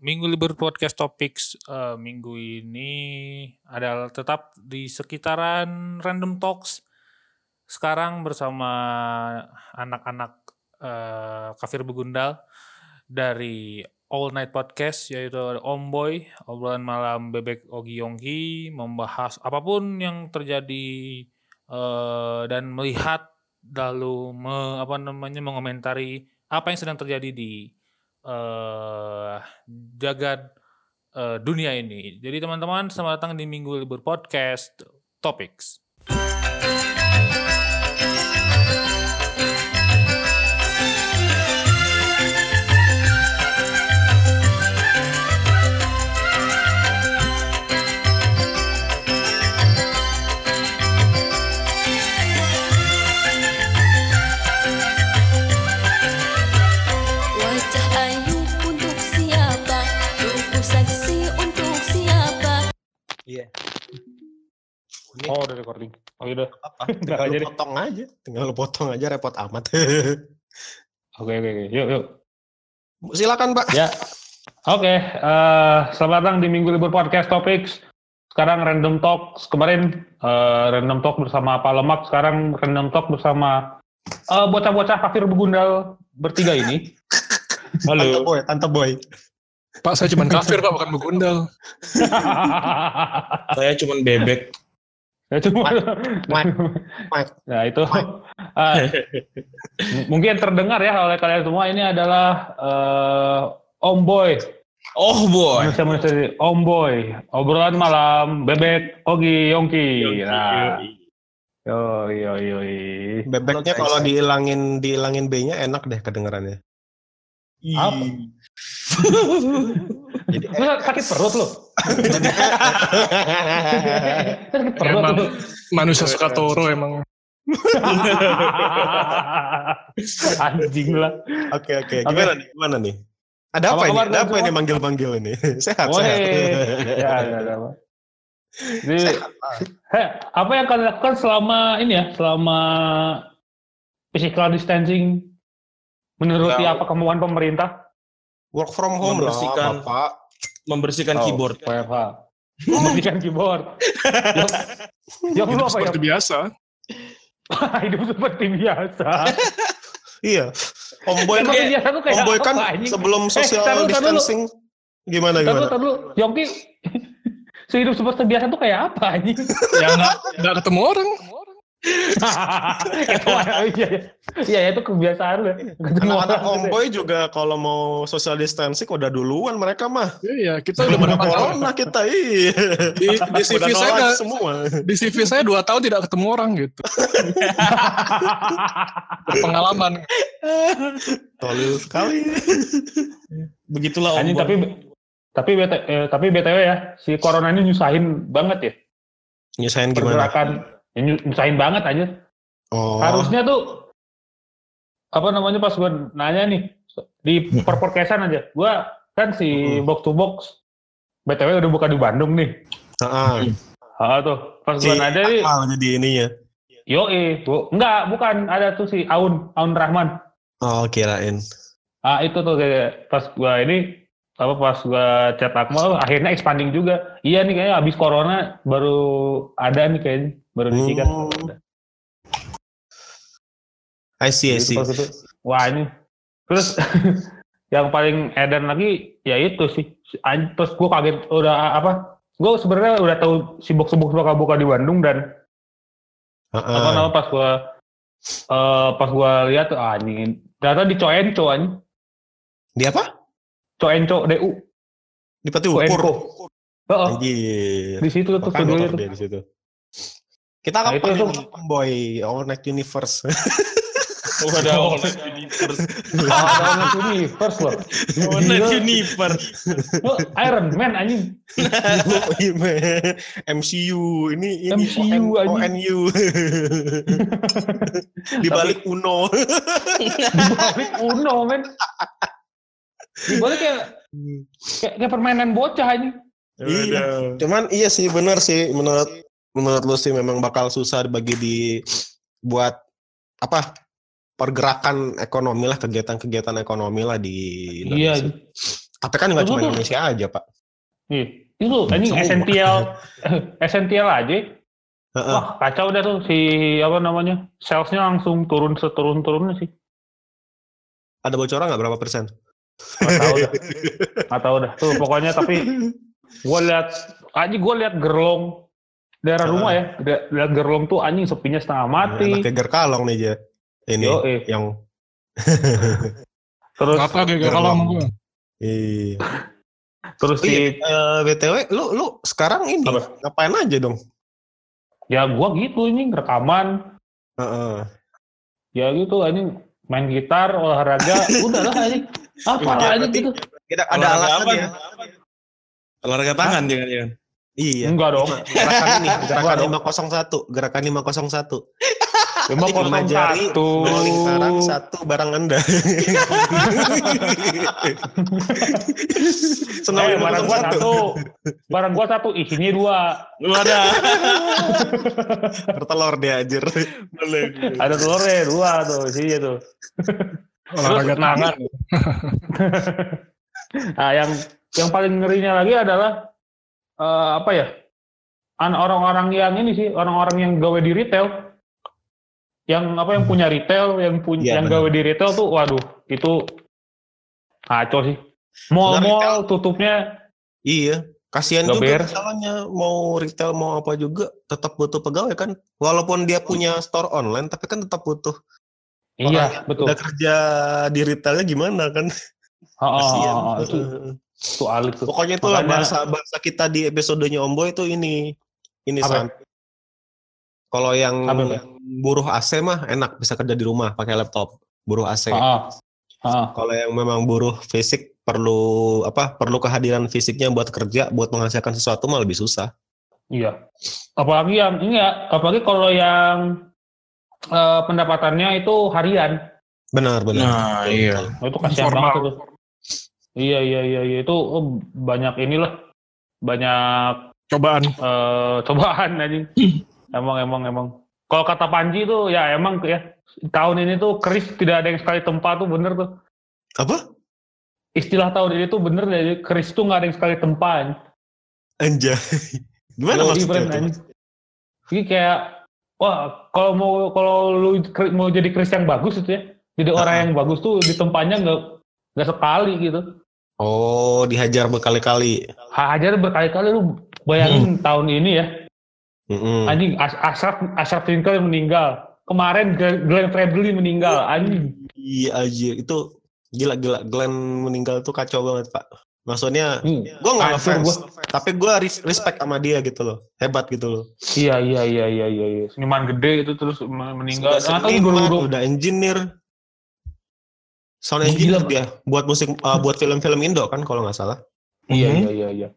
Minggu Libur Podcast Topics uh, minggu ini adalah tetap di sekitaran Random Talks. Sekarang bersama anak-anak uh, Kafir Begundal dari All Night Podcast yaitu Om Boy, obrolan malam bebek Ogi Yongki membahas apa pun yang terjadi uh, dan melihat lalu me, apa namanya mengomentari apa yang sedang terjadi di uh, jagat uh, dunia ini. Jadi teman-teman selamat datang di Minggu Libur Podcast Topics. Ini Oh, udah recording. Oh, iya udah. apa? Tinggal aja lu deh. potong aja. Tinggal lu potong aja repot amat. Oke, oke, oke. Yuk, yuk. Silakan, Pak. Ya. Oke, eh, selamat datang di Minggu Libur Podcast Topics. Sekarang Random Talk. Kemarin eh, Random Talk bersama Pak Lemak, sekarang Random Talk bersama eh, bocah-bocah kafir begundal bertiga ini. Tante Halo. Boy, Tante Boy. Pak, saya cuma kafir, Pak, bukan begundal. Saya cuma bebek. Ya, cuma-. Nah itu. Eh, m- mungkin terdengar ya oleh kalian semua ini adalah eh, Om Boy. Oh, boy. manusia manusia Om Boy. Obrolan malam bebek Ogi Yongki. Nah. yo yo yo Bebeknya kalau dihilangin dihilangin B-nya enak deh kedengarannya. Apa? Jadi Lu sakit perut lo Emang manusia suka toro emang. anjing lah Oke, oke. Gimana nih? Gimana nih? Ada Apa apa, ini? Ada apa ini manggil-manggil ini? sehat, sehat. ya, ya, ya, Pak. Jadi, Heh, apa yang kalian lakukan selama ini ya, selama physical distancing menuruti Ya. apa kemauan pemerintah? Work from home lah, Bapak. Membersihkan Oh, keyboard. WFH. Membersihkan keyboard. Lu Hidup apa ya? seperti biasa. Hidup seperti biasa. Iya. Homeboy Seperti kan, biasa tuh kayak homeboy kan sebelum Eh, social dulu. distancing gimana gimana? tahu Yongki sehidup seperti biasa tuh kayak apa anjing? Ya nggak nggak ketemu orang. itu iya, iya. Iya, itu kebiasaan lu. Ketemu Anak-anak homeboy juga kalau mau social distancing udah duluan mereka mah. Iya, kita Udah udah berapa tahun. corona kita, iya. Di, di CV Udah saya nggak- semua. di CV saya dua tahun tidak ketemu orang gitu. Pengalaman. Tolil sekali. Begitulah Anjing tapi tapi BT, eh, tapi btw ya si corona ini nyusahin banget ya Nyusahin gimana? pergerakan ya, nyu- nyusahin banget aja Oh, harusnya tuh apa namanya pas gue nanya nih di perporkesan aja gue kan si Hmm. box to box btw udah buka di Bandung nih Heeh. ah tuh pas Si gue nanya nih Akmal jadi ininya. yo eh enggak bukan ada tuh si Aun Aun Rahman Oh, kirain. ah itu tuh kayak pas gue ini apa pas gua chat Akmal akhirnya expanding juga iya nih kayaknya abis corona baru ada nih kayaknya baru disikat Hmm. I see, I see. itu. wah ini terus yang paling edan lagi ya itu sih terus gua kaget udah apa gua sebenarnya udah tahu si box box bakal buka di Bandung dan apa Heeh. namanya pas gua eh, pas gua lihat ah, anjing ternyata di Coenco anjing Di apa? Coenco DU Di Coenco Ukur. Heeh, Anjir. di situ tuh tuh di situ. Kita Nah, kapan itu itu, boy All Night Universe. Oh, ada Oh. All Night Universe. Ah, ada Net Universe loh. All Night. Universe. Lu Iron Man anjing. Iya, man. MCU ini ini MCU, ON, anjing. ONU. Di balik Uno. Di balik Uno men. Di balik kayak, kayak, kayak permainan bocah anjing. Iya. Cuman iya sih bener sih menurut menurut lu sih memang bakal susah bagi di buat apa pergerakan ekonomi lah kegiatan-kegiatan ekonomi lah di Iya. Indonesia. Tapi kan nggak cuma Indonesia aja, Pak. Ih, itu Semua. esensial esensial aja. Heeh. Wah, kacau dah tuh si apa namanya? Salesnya langsung turun seturun-turunnya sih. Ada bocoran nggak berapa persen? Gak tahu dah. Gak tahu dah. Tuh pokoknya tapi gua lihat aja gua lihat gerlong daerah Ah. rumah ya. Lihat gerlong tuh anjing sepinya setengah mati. Anak geger kalong nih aja. Ini Yo, eh. yang Terus Apa sama gue? iya. terus Oh iya, si eh, BTW lu lu sekarang ini Apa? ngapain aja dong? ya gua gitu ini rekaman Heeh. ya gitu anjing main gitar olahraga udah lah anjing apa Ya, anjing berarti- gitu Kita ada alasan apa? ya. Olahraga tangan jangan-jangan. Iya. enggak dong Gerakan ini, gerakan dong. 501, gerakan 501. lima Lima kosong jari, sarang satu barang Anda. Senang eh, barang gua 501. satu barang gua satu isinya dua Lu ada. Bertelur dia anjir. Ada telurnya dua tuh isinya tuh Olahraga tangan. nah yang yang paling ngerinya lagi adalah eh, apa ya an orang-orang yang ini sih orang-orang yang gawe di retail yang apa yang punya retail yang punya Iya, yang benar. gawe di retail tuh waduh itu kacau sih mall-mall tutupnya Iya. Kasihan juga masalahnya mau retail mau apa juga tetap butuh pegawai kan. Walaupun dia punya store online tapi kan tetap butuh. iya betul Udah kerja di retailnya gimana kan? Oh, oh, Kasihan. oh, oh, itu Itu alik tuh Pokoknya itulah Makanya- bahasa bahasa kita di episodenya Om Boy itu ini ini? San. Kalau yang Apa, Pak? buruh AC mah enak bisa kerja di rumah pakai laptop. Buruh AC. Ah, ah. Kalau yang memang buruh fisik perlu apa? Perlu kehadiran fisiknya buat kerja, buat menghasilkan sesuatu mah lebih susah. Iya. Apalagi yang ini ya, apalagi kalau yang eh, pendapatannya itu harian. Benar, benar. Nah, iya. Oh, itu kasihan banget itu. Iya, iya, iya, iya. Itu oh, banyak inilah. Banyak Cobaan. eh, cobaan anjing. emang, emang, emang. Kalau kata Panji tuh ya emang ya tahun ini tuh keris tidak ada yang sekali tempat tuh bener tuh. Apa? Istilah tahun ini tuh bener jadi keris tuh nggak ada yang sekali tempat. Anjay. Gimana Yoi, maksudnya anjing. Jadi kayak wah kalau mau kalau lu mau jadi Chris yang bagus itu ya, jadi orang yang bagus tuh di tempatnya nggak nggak sekali gitu. Oh, dihajar berkali-kali. Hajar berkali-kali lu bayangin Hmm. tahun ini ya, Mm-mm. anjing As Ashraf Ashraf Finkel yang meninggal. Kemarin Glenn Fredly meninggal, anjing. Iya aja itu gila-gila Glenn meninggal tuh kacau banget pak. Maksudnya Hmm. gue nggak ngefans, gua. tapi gue respect sama dia gitu loh, hebat gitu loh. Iya iya iya iya iya. iya. Seniman gede itu terus men- meninggal. Sudah tahu seniman, udah engineer, sound Gila, engineer Pak. dia, buat musik, uh, buat film-film Indo kan kalau nggak salah. Iya Mhm. iya iya iya.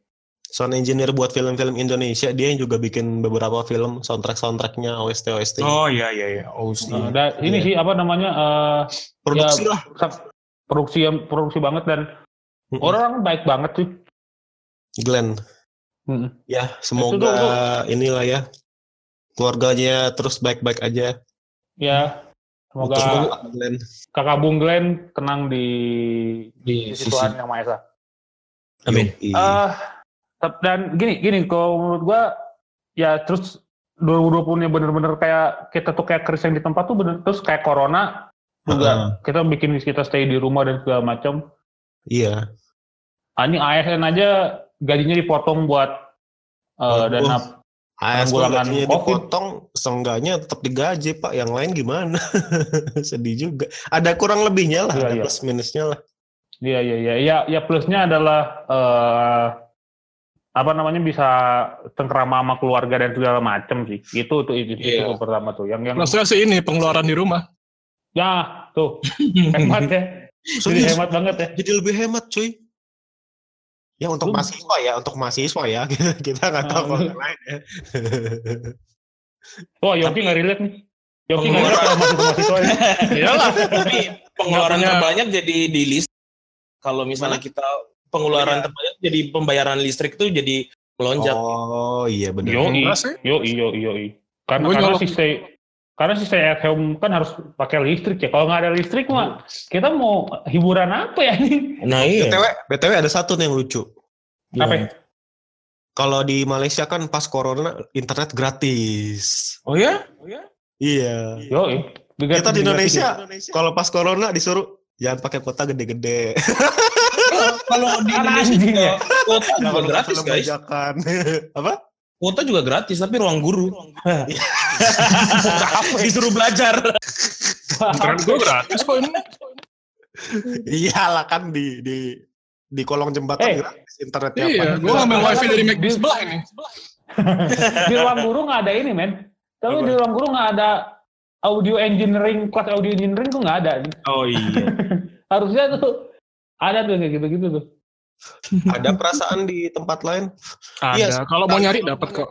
Sound engineer buat film-film Indonesia, dia yang juga bikin beberapa film soundtrack soundtracknya OST OST. Oh iya iya iya. Oh, Nah, dan ini Iya. sih apa namanya eh, Produksi ya, lah. produksi yang produksi banget dan Mm-mm. orang baik banget sih. Glenn. Mm. Ya semoga Itu inilah ya keluarganya terus baik-baik aja. Ya, semoga kakak Bung Glenn tenang di Di sisi. Tuhan yang Maha Esa. Amin. Eh, tep- dan gini gini kalau menurut gua ya terus 2020 nya bener-bener kayak kita tuh kayak keris yang di tempat tuh bener terus kayak corona juga kita bikin kita stay di rumah dan segala macam. Iya. Ini ASN aja gajinya dipotong buat Oh, dana Penanggulangan gajinya COVID. dipotong, seenggaknya tetap digaji pak. Yang lain gimana? Sedih juga. Ada kurang lebihnya lah, Iya, ada iya. plus minusnya lah. Iya iya iya ya ya plusnya adalah eh apa namanya bisa tengkrama sama keluarga dan segala macem sih. Itu tuh itu, itu Iya. yang pertama tuh. Yang yang Maksudnya sih ini pengeluaran di rumah. ya tuh hemat ya. Jadi hemat banget ya. jadi lebih hemat cuy. Ya untuk Lu- mahasiswa ya, untuk mahasiswa ya. Kita, kita nggak tahu Ah, kalau yang lain ya. Wah Yoki nggak relate nih. Yoki nggak relate sama mahasiswa ini. Iyalah. Tapi pengeluaran Makanya- terbanyak jadi di list. Kalau misalnya kita pengeluaran Iya. terbanyak jadi pembayaran listrik tuh jadi melonjak. Oh iya benar. Yo Enggak sih. yo yo yo Karena Gua karena si stay karena si stay at home kan harus pakai listrik ya. Kalau nggak ada listrik mah kita mau hiburan apa ya ini? Nah iya. BTW, BTW ada satu nih yang lucu. Apa? ya? Kalau di Malaysia kan pas corona internet gratis. Oh ya? Iya. Yo, Kita di Indonesia kalau pas corona disuruh jangan pakai kuota gede-gede. Kalau di Indonesia ya. kuota juga Jangan gratis guys. Apa? Kuota juga gratis tapi ruang guru. Disuruh belajar. Internet gue gratis kok ini. Iyalah kan di di di kolong jembatan Eh. gratis internetnya Iya, apa? gue ngambil wifi dari McD sebelah ini. di ruang guru nggak ada ini men. Tapi di ruang guru nggak ada audio engineering, kelas audio engineering tuh nggak ada. Oh iya. Harusnya tuh ada tuh kayak gitu-gitu tuh. Ada perasaan di tempat lain. Iya, Ada. Kalau mau nyari dapat kok.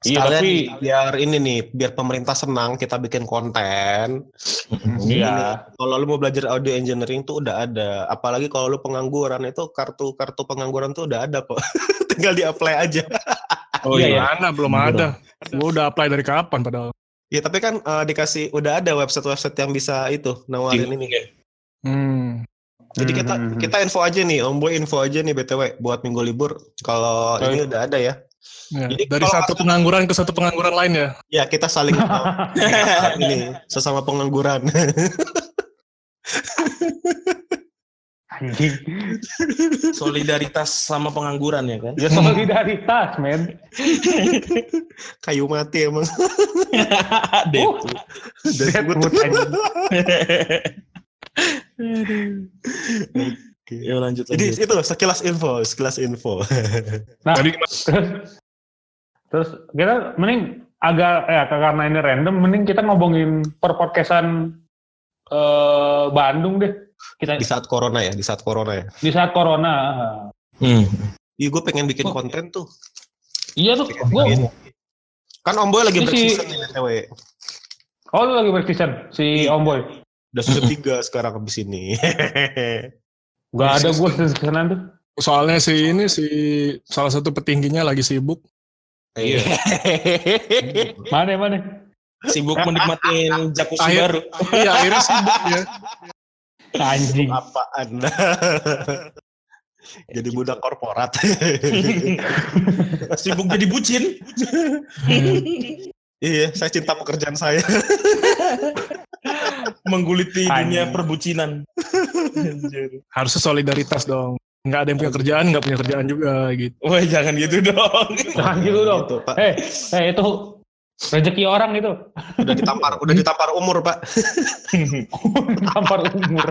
Iya, tapi- biar ini nih, biar pemerintah senang kita bikin konten. Iya. Kalau lu mau belajar audio engineering tuh udah ada. Apalagi kalau lu pengangguran itu kartu-kartu pengangguran tuh udah ada kok. Tinggal di-apply aja. Oh Iya, iya. Mana belum ada. Gue udah apply dari kapan padahal. Ya tapi kan eh, dikasih udah ada website-website yang bisa itu nawarin ini. Hmm. Jadi kita Hmm. kita info aja nih, Om Boy info aja nih BTW buat minggu libur. Kalau ini udah ada ya. Ya, Jadi dari kalau satu pengangguran ke satu pengangguran lain ya. Ya kita saling ini sesama pengangguran. Anjing. Solidaritas sama pengangguran ya kan? Ya solidaritas, men. Kayu mati emang. Deadpool. Deadwood, anjing. Ya lanjut Jadi lanjut. itu sekilas info, sekilas info. Nah, Tadi terus, terus kita mending agak ya karena ini random, mending kita ngomongin per podcastan eh, Bandung deh. Kita di saat corona ya, di saat corona ya. di saat corona. Hmm. Iya gue pengen bikin konten tuh. Iya tuh, bikin. Kan Om Boy lagi Ini si- BTW. oh lu lagi berseason si Iya. Om Boy. Udah season 3 sekarang habis ini. Gak ada gue seasonan tuh. soalnya si ini si salah satu petingginya lagi sibuk. Iya. Mana mana? Sibuk menikmatin jacuzzi Akhir- baru. Iya akhirnya sibuk ya. Anjing. Apa Anda? Jadi budak korporat. Sibuk jadi bucin. iya, saya cinta pekerjaan saya. Mengguliti dunia perbucinan. Harusnya solidaritas dong. Nggak ada yang punya kerjaan, nggak punya kerjaan juga gitu. Wah jangan gitu dong. Jangan gitu dong. Gitu, Pak. Eh, eh itu rezeki orang itu. Udah ditampar, udah ditampar umur, Pak. Gampar umur.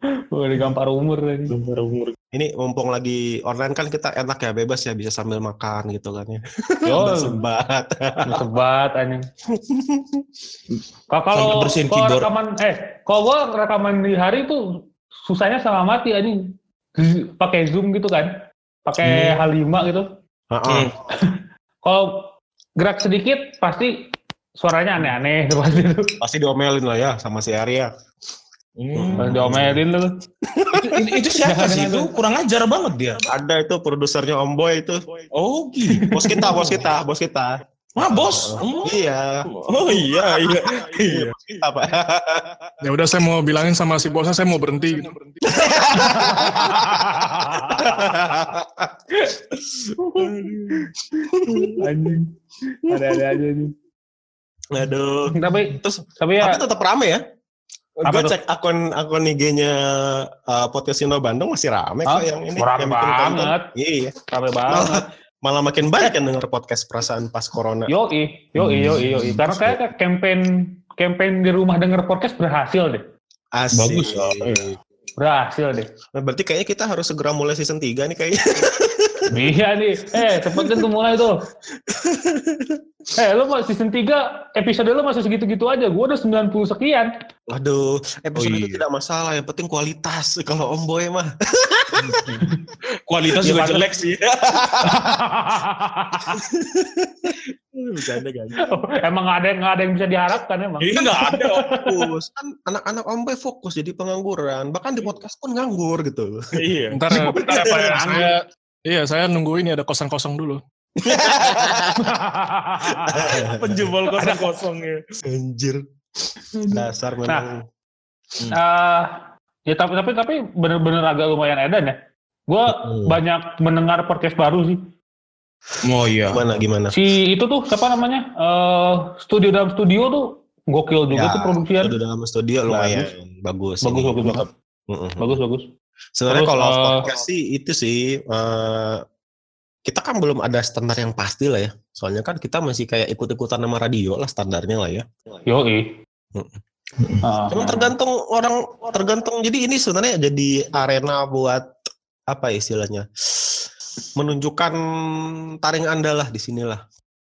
Udah digampar umur lagi. umur. Ini mumpung lagi online kan kita enak ya, bebas ya bisa sambil makan gitu kan ya. Yo, Sembat. sebat anjing. Kalau bersihin kalau keyboard. rekaman eh kalau gua rekaman di hari itu susahnya sama mati anjing. Pakai Zoom gitu kan. Pakai H5 gitu. Heeh. Kalau gerak sedikit pasti suaranya aneh-aneh itu pasti tuh. Pasti diomelin lah ya sama si Arya. Hmm. Diomelin tuh. Itu, itu siapa sih itu? Kurang ajar banget dia. Ada itu produsernya Om Boy itu. Oh gitu. Bos kita, bos kita, bos kita. Wah bos. Oh, Iya. oh iya iya. Iya, bos kita, Pak. Ya udah saya mau bilangin sama si bosnya saya mau berhenti. Gitu. anjing. Ada-ada aja nih. Aduh. Tapi Terus tapi ya tapi tetap rame ya. Gue cek akun akun IG-nya uh, Podcast Indo Bandung masih rame kok yang ini. Rame yang banget. Iya. rame banget. Malah, malah makin banyak yang denger podcast perasaan pas corona. Yoi, yoi, yoi, yoi. Karena kayak campaign campaign di rumah denger podcast berhasil deh. Asik. Bagus loh. Berhasil deh. Nah, berarti kayaknya kita harus segera mulai season 3 nih kayaknya. Iya nih. Eh, cepetin tuh mulai tuh. Eh, lu mau season 3 episode lu masih segitu-gitu aja. Gua udah 90 sekian. Waduh, episode Oh, itu iya. tidak masalah, yang penting kualitas. Kalau Om Boy mah. Kualitas Ya, juga jelek sih. Bercanda kan. emang nggak ada nggak ada yang bisa diharapkan emang. Ini nggak ada. Fokus. Kan anak-anak Om Boy fokus jadi pengangguran. Bahkan di podcast pun nganggur gitu. Iya. Ntar, ntar apa ya? Saya, iya saya nunggu ini ada kosong-kosong dulu. Penjebol kosong kosong ya. Anjir. Dasar memang. Eh, ya tapi tapi tapi bener-bener agak lumayan edan ya. Gue Hmm. banyak mendengar podcast baru sih. Oh iya. Gimana gimana? Si itu tuh siapa namanya? Eh studio dalam studio tuh gokil juga Ya, tuh produksian. Studio dalam studio lumayan bagus. Bagus bagus banget. Mm-mm. Bagus bagus. Sebenarnya kalau eh, podcast sih itu sih eh, kita kan belum ada standar yang pasti lah ya. Soalnya kan kita masih kayak ikut-ikutan nama radio lah standarnya lah ya. Yoi. Mm. Ah, Cuma tergantung orang tergantung jadi ini sebenarnya jadi arena buat apa istilahnya? Menunjukkan taring Anda lah di sinilah.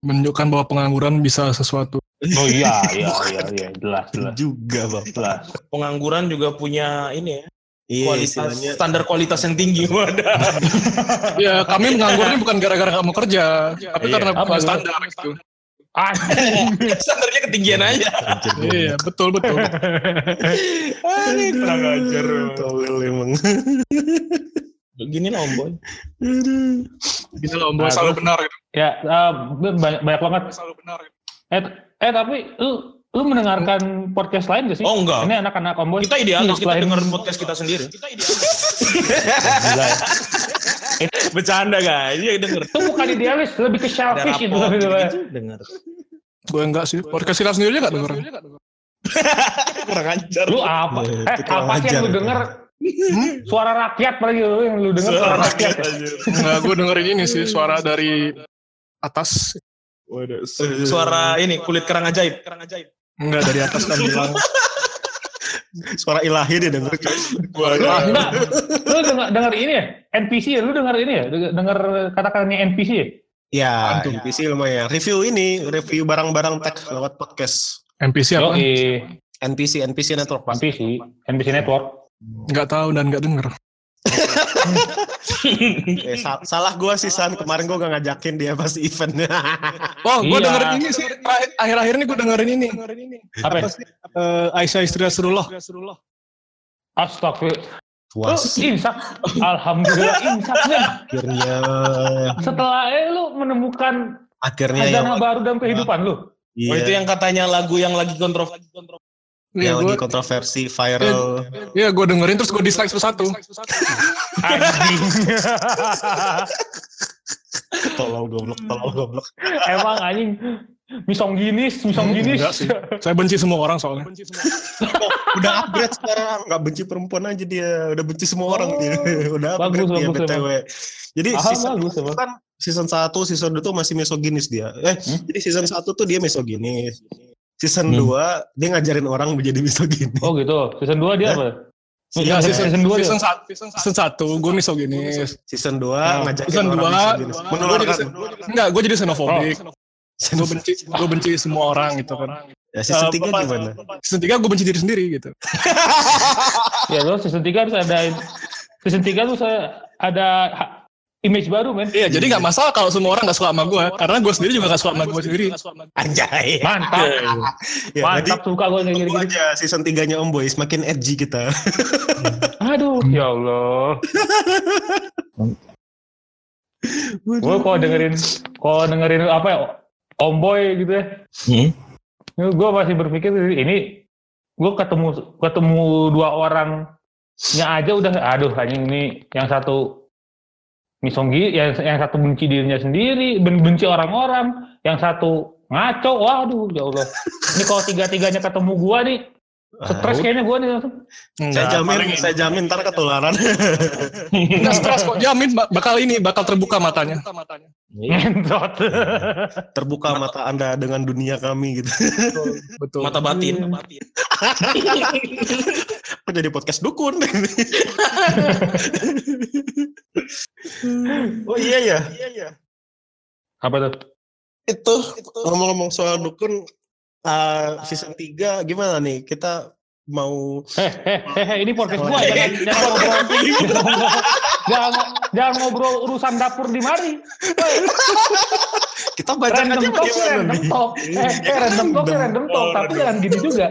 Menunjukkan bahwa pengangguran bisa sesuatu. Oh iya iya iya iya jelas jelas Juga, Bang. jelas. Pengangguran juga punya ini ya. Iya, Kualitas istilahnya standar kualitas yang tinggi. Wadah. Ya kami menganggurnya bukan gara-gara nggak mau kerja, tapi Iya. karena Apa bukan itu? standar gitu. Anjing. Standarnya ketinggian aja. Iya betul betul. Aduh, kurang ajar. Tolol emang. Gini lah Om Boy. Bisa loh, Mbak, Nah, selalu benar gitu. ya eh, banyak, banyak banget. Selalu benar. Gitu. Eh, eh tapi lu lu mendengarkan podcast lain gak sih? Oh enggak. Ini anak-anak komboy. Kita idealis, kita Selain- denger podcast kita sendiri. Gila ya. Bercanda guys, iya denger. Itu bukan idealis, lebih ke selfish itu. rapor gitu. gitu, denger. Gue enggak sih. Podcast kita sendiri enggak dengerin. Kurang ajar. Lu apa? Eh, Eh, apa sih yang lu denger? Suara rakyat paling lu yang lu denger suara rakyat. Enggak, gue dengerin ini sih suara dari atas. Waduh, su- suara ini kulit kerang ajaib. Kerang ajaib. Enggak dari atas kan bilang. Suara ilahi dia denger. Lu, enggak, lu denger, denger ini ya? NPC ya? Lu denger ini ya? Denger, denger kata-katanya NPC ya? Ya, Antum. NPC lumayan. Review ini, review barang-barang tech lewat podcast. NPC apa? Yoi, NPC, NPC Network. Pak. NPC, NPC Network. Enggak tahu dan enggak denger. Eh, sa- salah gua sih San, kemarin gua gak ngajakin dia pas event. Oh, gue Iya. dengerin ini sih. Akhir-akhir ini gue dengerin ini. Apa ya? Eh, Aisyah istri Rasulullah. Astagfirullah. Lu Puas. insaf. Alhamdulillah insaf men. Akhirnya, Setelah eh, lu menemukan akhirnya yang, baru dalam kehidupan lu. Oh itu iya, yang katanya lagu yang lagi kontrol. Iya, yang gue lagi kontroversi viral. iya, gue dengerin terus gue dislike satu-satu. Anjing. Tolol goblok, tolol goblok. Emang anjing. Misongginis, misongginis. Enggak sih. Saya benci semua orang soalnya. Udah upgrade sekarang, nggak benci perempuan aja dia, udah benci semua orang dia. Udah Oh, Bagus, upgrade dia bagus, BTW. Jadi Ah, season bagus, kan season 1, season 2 tuh masih misoginis dia. Eh, Hmm? jadi season 1 tuh dia misoginis. Season Hmm. 2 dia ngajarin orang menjadi misoginis. Oh gitu. Season 2 dia apa? Iya, season, season 2 Season dia. satu, season satu, gue misoginis. Season 2 Nah, ngajakin season orang dua, misoginis. gue Menularkan. enggak, gue jadi xenofobik. Oh. Gue benci, gue benci semua orang gitu kan. Ya, season Eh, 3 Bapak- gimana? Season 3 gue benci diri sendiri gitu. Ya lo season 3 harus ada season 3 harus ada ha- image baru men. Iya, jadi nggak masalah kalau semua orang nggak suka sama gue, karena gue sendiri juga nggak suka sama gue sendiri. Anjay. Mantap. Ya, jadi Mantap suka gue kayak tunggu gini-gini. aja season 3-nya Om Boy semakin edgy kita. Aduh, ya Allah. Gue kalau dengerin kalau dengerin apa ya Omboy gitu ya. Hmm. Gue masih berpikir ini gue ketemu ketemu dua orangnya aja udah aduh anjing ini yang satu misonggi yang yang satu benci dirinya sendiri ben- benci orang-orang yang satu ngaco waduh ya Allah. Ini kalau tiga-tiganya ketemu gua nih stres kayaknya gua nih langsung saya jamin, saya jamin ntar ketularan. Nggak stres kok, jamin bak- bakal ini, bakal terbuka matanya. ngentot Terbuka mata Anda dengan dunia kami gitu. Betul. Mata batin. Kok jadi podcast dukun? oh iya ya. apa tuh Itu ngomong-ngomong soal dukun uh, season 3 gimana nih? Kita mau eh eh ini podcast gua jangan jangan ngobrol. jangan ngobrol- jangan, ngobrol urusan dapur di mari. Kita baca aja random talk bagaimana random talk. Eh, eh random talk ya random talk tapi jangan gini juga.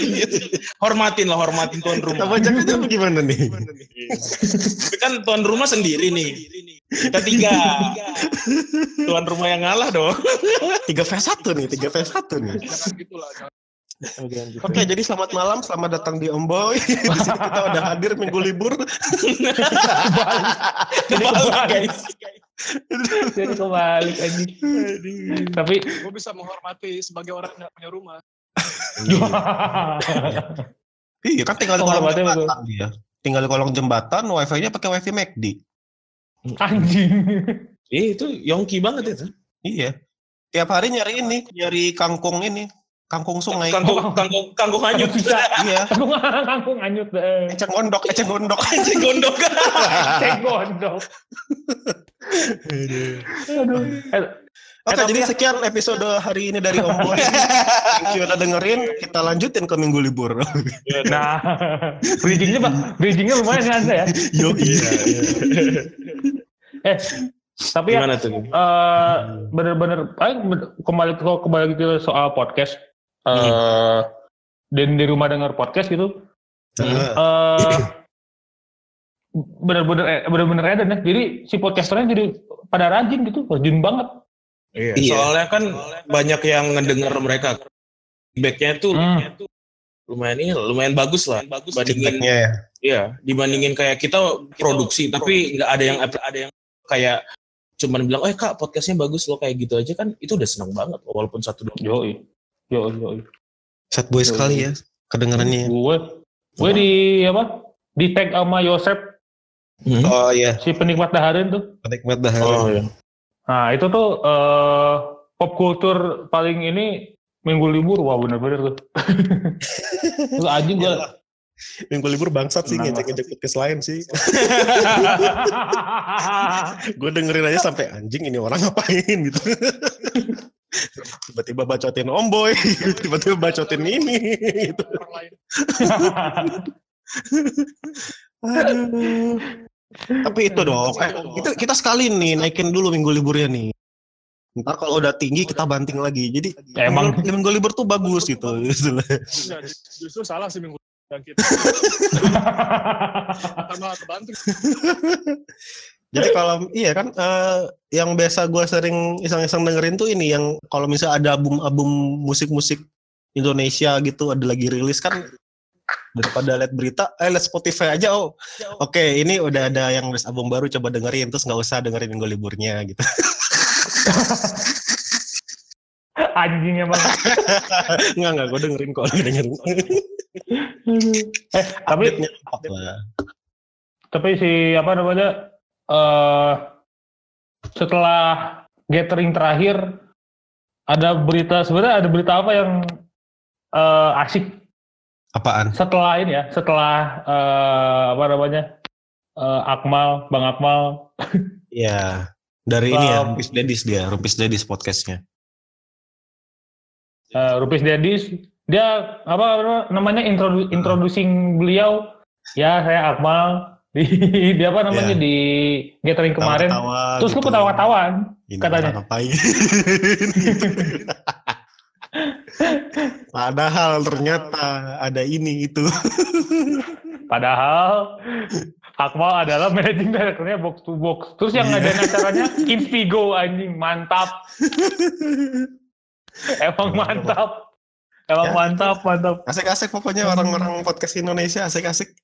Hormatin lah, hormatin tuan Kita rumah. baca aja bagaimana nih? Kan tuan rumah sendiri nih. Kita tiga. Tuan rumah yang ngalah dong. Tiga v satu nih, tiga v satu nih. Jangan gitu lah. Oke, jadi selamat malam, selamat datang di Omboy. di sini kita udah hadir minggu libur. Kebalik guys. Jadi kebalik anjing. Tapi Gue bisa menghormati sebagai orang yang punya rumah. Iya kan tinggal di kolong jembatan dia. Tinggal di kolong jembatan, wifi-nya pakai wifi McD. anjing. Eh, itu yongki banget itu. Iya. Tiap hari nyari ini, nyari kangkung ini, kangkung sungai. Kangkung, kangkung, kangkung hanyut. Bisa. Iya. Kangkung kangkung anyut deh. Eceng gondok, eceng gondok. Anjing gondok. Cek gondok. Aduh. Oke, tapi jadi ya- sekian episode hari ini dari Omboy. Thank you udah dengerin. Kita lanjutin ke minggu libur. Nah, bridgingnya pak, bridgingnya lumayan ya anda ya. Yo, iya. Eh, tapi ya Gimana tuh? eh bener-bener eh, kembali ke kembali ke soal podcast. Eh dan di rumah dengar podcast gitu. eh bener-bener eh, bener-bener ada nih. Jadi si podcasternya jadi pada rajin gitu, rajin banget. Iya. Iya. Soalnya kan banyak yang ngedenger mereka. Feedbacknya tuh Hmm. lumayan ini, lumayan bagus lah. Bandingin, Feedbacknya ya. iya, dibandingin kayak kita produksi, tapi nggak ada yang ada yang kayak cuman bilang, oh kak podcastnya bagus loh kayak gitu aja kan itu udah seneng banget walaupun satu dua Yo, yo, yo. Sad boy sekali ya kedengarannya. Gue, gue di apa? Di tag sama Yosep Hmm. Oh iya, si penikmat daharin tuh. penikmat dah. Oh iya. Nah itu tuh eh pop culture paling ini minggu libur wah bener-bener tuh. Itu anjing gue. Minggu libur bangsat sih Tenang, ngejek-ngejek podcast lain sih. Gue dengerin aja sampai anjing ini orang ngapain gitu. Tiba-tiba bacotin omboy, tiba-tiba bacotin ini. gitu. Orang lain. Aduh. Tapi itu dong, eh, kita, kita sekali nih naikin dulu minggu liburnya nih. Ntar kalau udah tinggi kita banting lagi. Jadi Ya, emang. minggu, minggu libur tuh bagus gitu. Enggak, justru salah sih minggu. Jadi kalau iya kan eh, yang biasa gue sering iseng-iseng dengerin tuh ini yang kalau misalnya ada album-album musik-musik Indonesia gitu ada lagi rilis kan daripada lihat berita eh lihat Spotify aja oh. Oke ini udah ada yang rilis album baru coba dengerin terus nggak usah dengerin minggu liburnya gitu. Anjing emang. nggak nggak gue dengerin kok dengerin. Eh tapi tapi si apa namanya eh setelah gathering terakhir ada berita sebenarnya ada berita apa yang eh, asik apaan? Setelah ini ya setelah eh, apa namanya eh, Akmal Bang Akmal. Ya dari ini ya Rumpis Dedis dia Rumpis Dedis podcastnya. Eh, Rupis Dedis dia apa namanya introdu- introducing beliau. Ya saya Akmal. Di, di apa namanya Ya. di gathering kemarin. Tawa-tawa terus lu gitu. ketawa-ketawaan Ini katanya. ngapain Padahal ternyata ada ini itu. Padahal Akmal adalah managing directornya box to box. Terus yang Iya. ngadain acaranya Inspigo anjing mantap. Emang mantap. Emang Ya. mantap, mantap. Asik-asik pokoknya orang-orang podcast Indonesia asik-asik.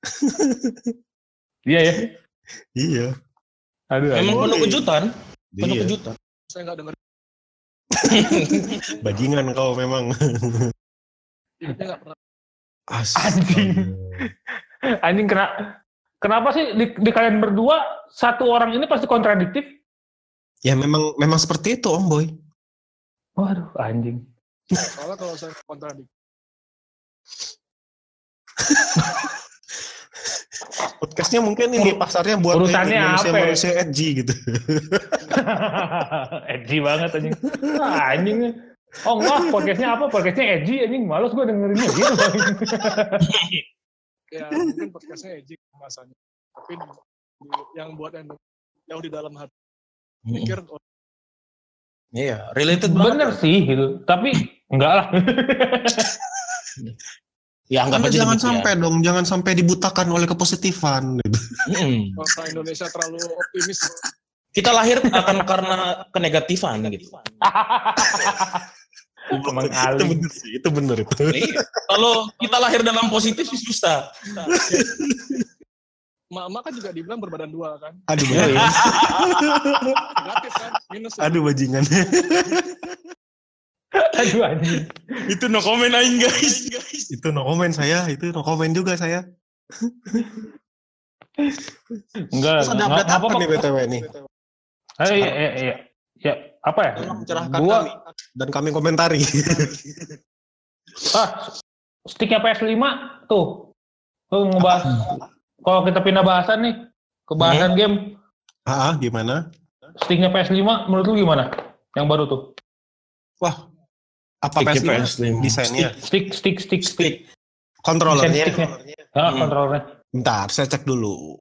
Iya ya. Iya. Aduh. Memang aduh. penuh kejutan, penuh Iya. kejutan. Saya nggak denger. Bajingan kau memang. Dia nggak pernah. Anjing. Anjing kena Kenapa sih di, di kalian berdua satu orang ini pasti kontradiktif? Ya memang memang seperti itu Om Boy. Waduh, anjing. Soalnya kalau saya kontradiktif. Podcastnya mungkin ini pasarnya buat Urusannya manusia apa ya? manusia edgy gitu. edgy banget anjing. Wah, anjing. Oh enggak, podcastnya apa? Podcastnya edgy anjing. Males gue dengerinnya gitu. Ya mungkin podcastnya edgy bahasanya. Tapi di- yang buat yang jauh di dalam hati. Pikir oh, Iya, related Bener banget. sih gitu. Tapi enggak lah. Ya anggap Anda aja jangan sampai dong, jangan sampai dibutakan oleh kepositifan. Gitu. Orang Indonesia terlalu optimis. Kita lahir akan karena kenegatifan gitu. Emang itu bener sih, itu bener itu. Iya. Kalau kita lahir dalam positif sih susah. Mak-mak kan juga dibilang berbadan dua kan. Aduh, Iya, iya. Negatif kan, minus. ya. aduh bajingan. Aduh anjing. Itu no comment aing guys. itu no comment saya, itu no comment juga saya. Enggak, Terus ada enggak update apa apa-apa. nih BTW nih? Eh, iya, iya, iya. Ya, apa ya? Tolong cerahkan Gua, kami dan kami komentari. ah, sticknya PS5 tuh. Tuh ngebahas. Kalau kita pindah bahasan nih, ke bahasan game. ah, gimana? Sticknya PS5 menurut lu gimana? Yang baru tuh. Wah, apa Sticknya PS5? PS5. Desainnya, Stick, stick, stick, stick. kontrolernya. Sticknya. Ah, Hmm. Bentar, saya cek dulu.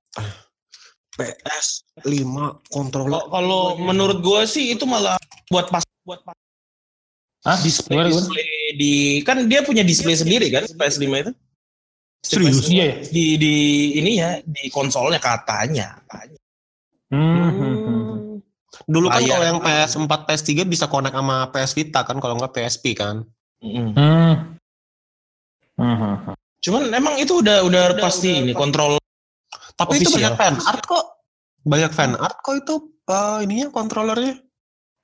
PS5 kontroler. Kalau- Kalau menurut gua sih itu malah buat pas buat pas Hah? display, Gimana, gimana? display di kan dia punya display sendiri kan PS5 itu. Serius? Iya, ya. Di di ini ya di konsolnya katanya. Hmm, hmm, hmm. Dulu kan kalau yang PS4, PS3 bisa connect sama PS Vita kan, kalau nggak PSP kan. Mm. Hmm. Hmm, hmm, hmm. Cuman emang itu udah udah, pasti ini kontrol Tapi itu Official. banyak fan art kok. Banyak fan art kok itu eh, ininya kontrolernya.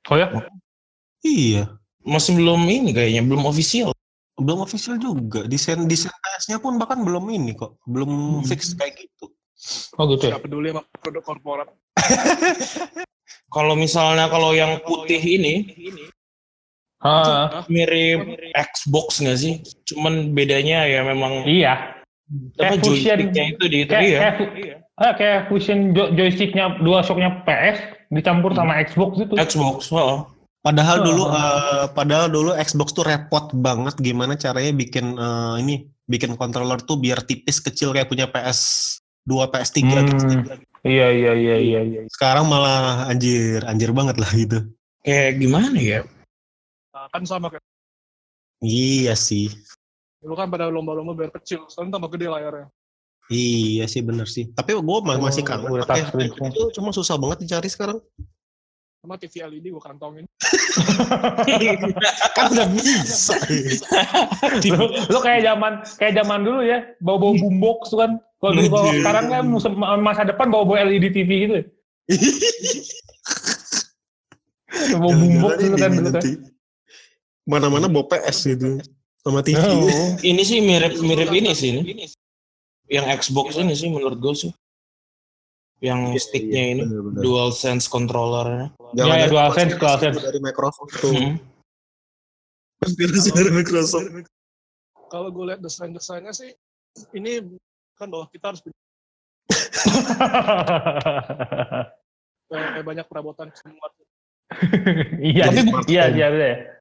Oh ya? Iya, masih belum ini kayaknya belum official. belum official juga. Desain desain PS-nya pun bahkan belum ini kok, belum Hmm. fix kayak gitu. Oh gitu ya? Gak peduli sama produk korporat. Kalau misalnya kalau yang putih ini Ah, mirip Xbox nggak sih? Cuman bedanya ya memang iya. Apa Kayak fusion. joysticknya itu di itu Kayak, ya. kayak, fu- ah, kayak fusion jo- joysticknya, dua shocknya PS dicampur sama Xbox gitu. Xbox, oh. Padahal Oh. dulu eh, padahal dulu Xbox tuh repot banget gimana caranya bikin eh, ini, bikin controller tuh biar tipis kecil kayak punya PS2, PS3 gitu. Hmm. Iya, iya, iya, iya, iya. Sekarang malah anjir, anjir banget lah gitu. Kayak gimana ya? Kan sama kayak Iya sih. Dulu kan pada lomba-lomba biar kecil, sekarang tambah gede layarnya. Iya sih bener sih. Tapi gue masih Oh, kangen udah pakai HP itu cuma susah banget dicari sekarang. Sama TV LED gue kantongin. kan udah bisa. lu, lu kayak zaman kayak zaman dulu ya, bawa-bawa boombox tuh kan. Kalau dulu kalau Anjir. sekarang kan masa depan bawa-bawa LED TV gitu. ya. Bawa boombox dulu kan dulu kan. Mana-mana bawa PS gitu. Sama TV. Oh. Ini sih mirip mirip ini sih ini. Yang Xbox ini sih menurut gue sih. Yang sticknya ini dual sense controller. Ya, ya, DualSense, DualSense. dari Microsoft tuh. Hmm. Konspirasi dari Microsoft. Kalau gue lihat desain-desainnya sih, ini kan bahwa kita harus kayak, banyak perabotan semua. Iya, iya, iya, iya, iya.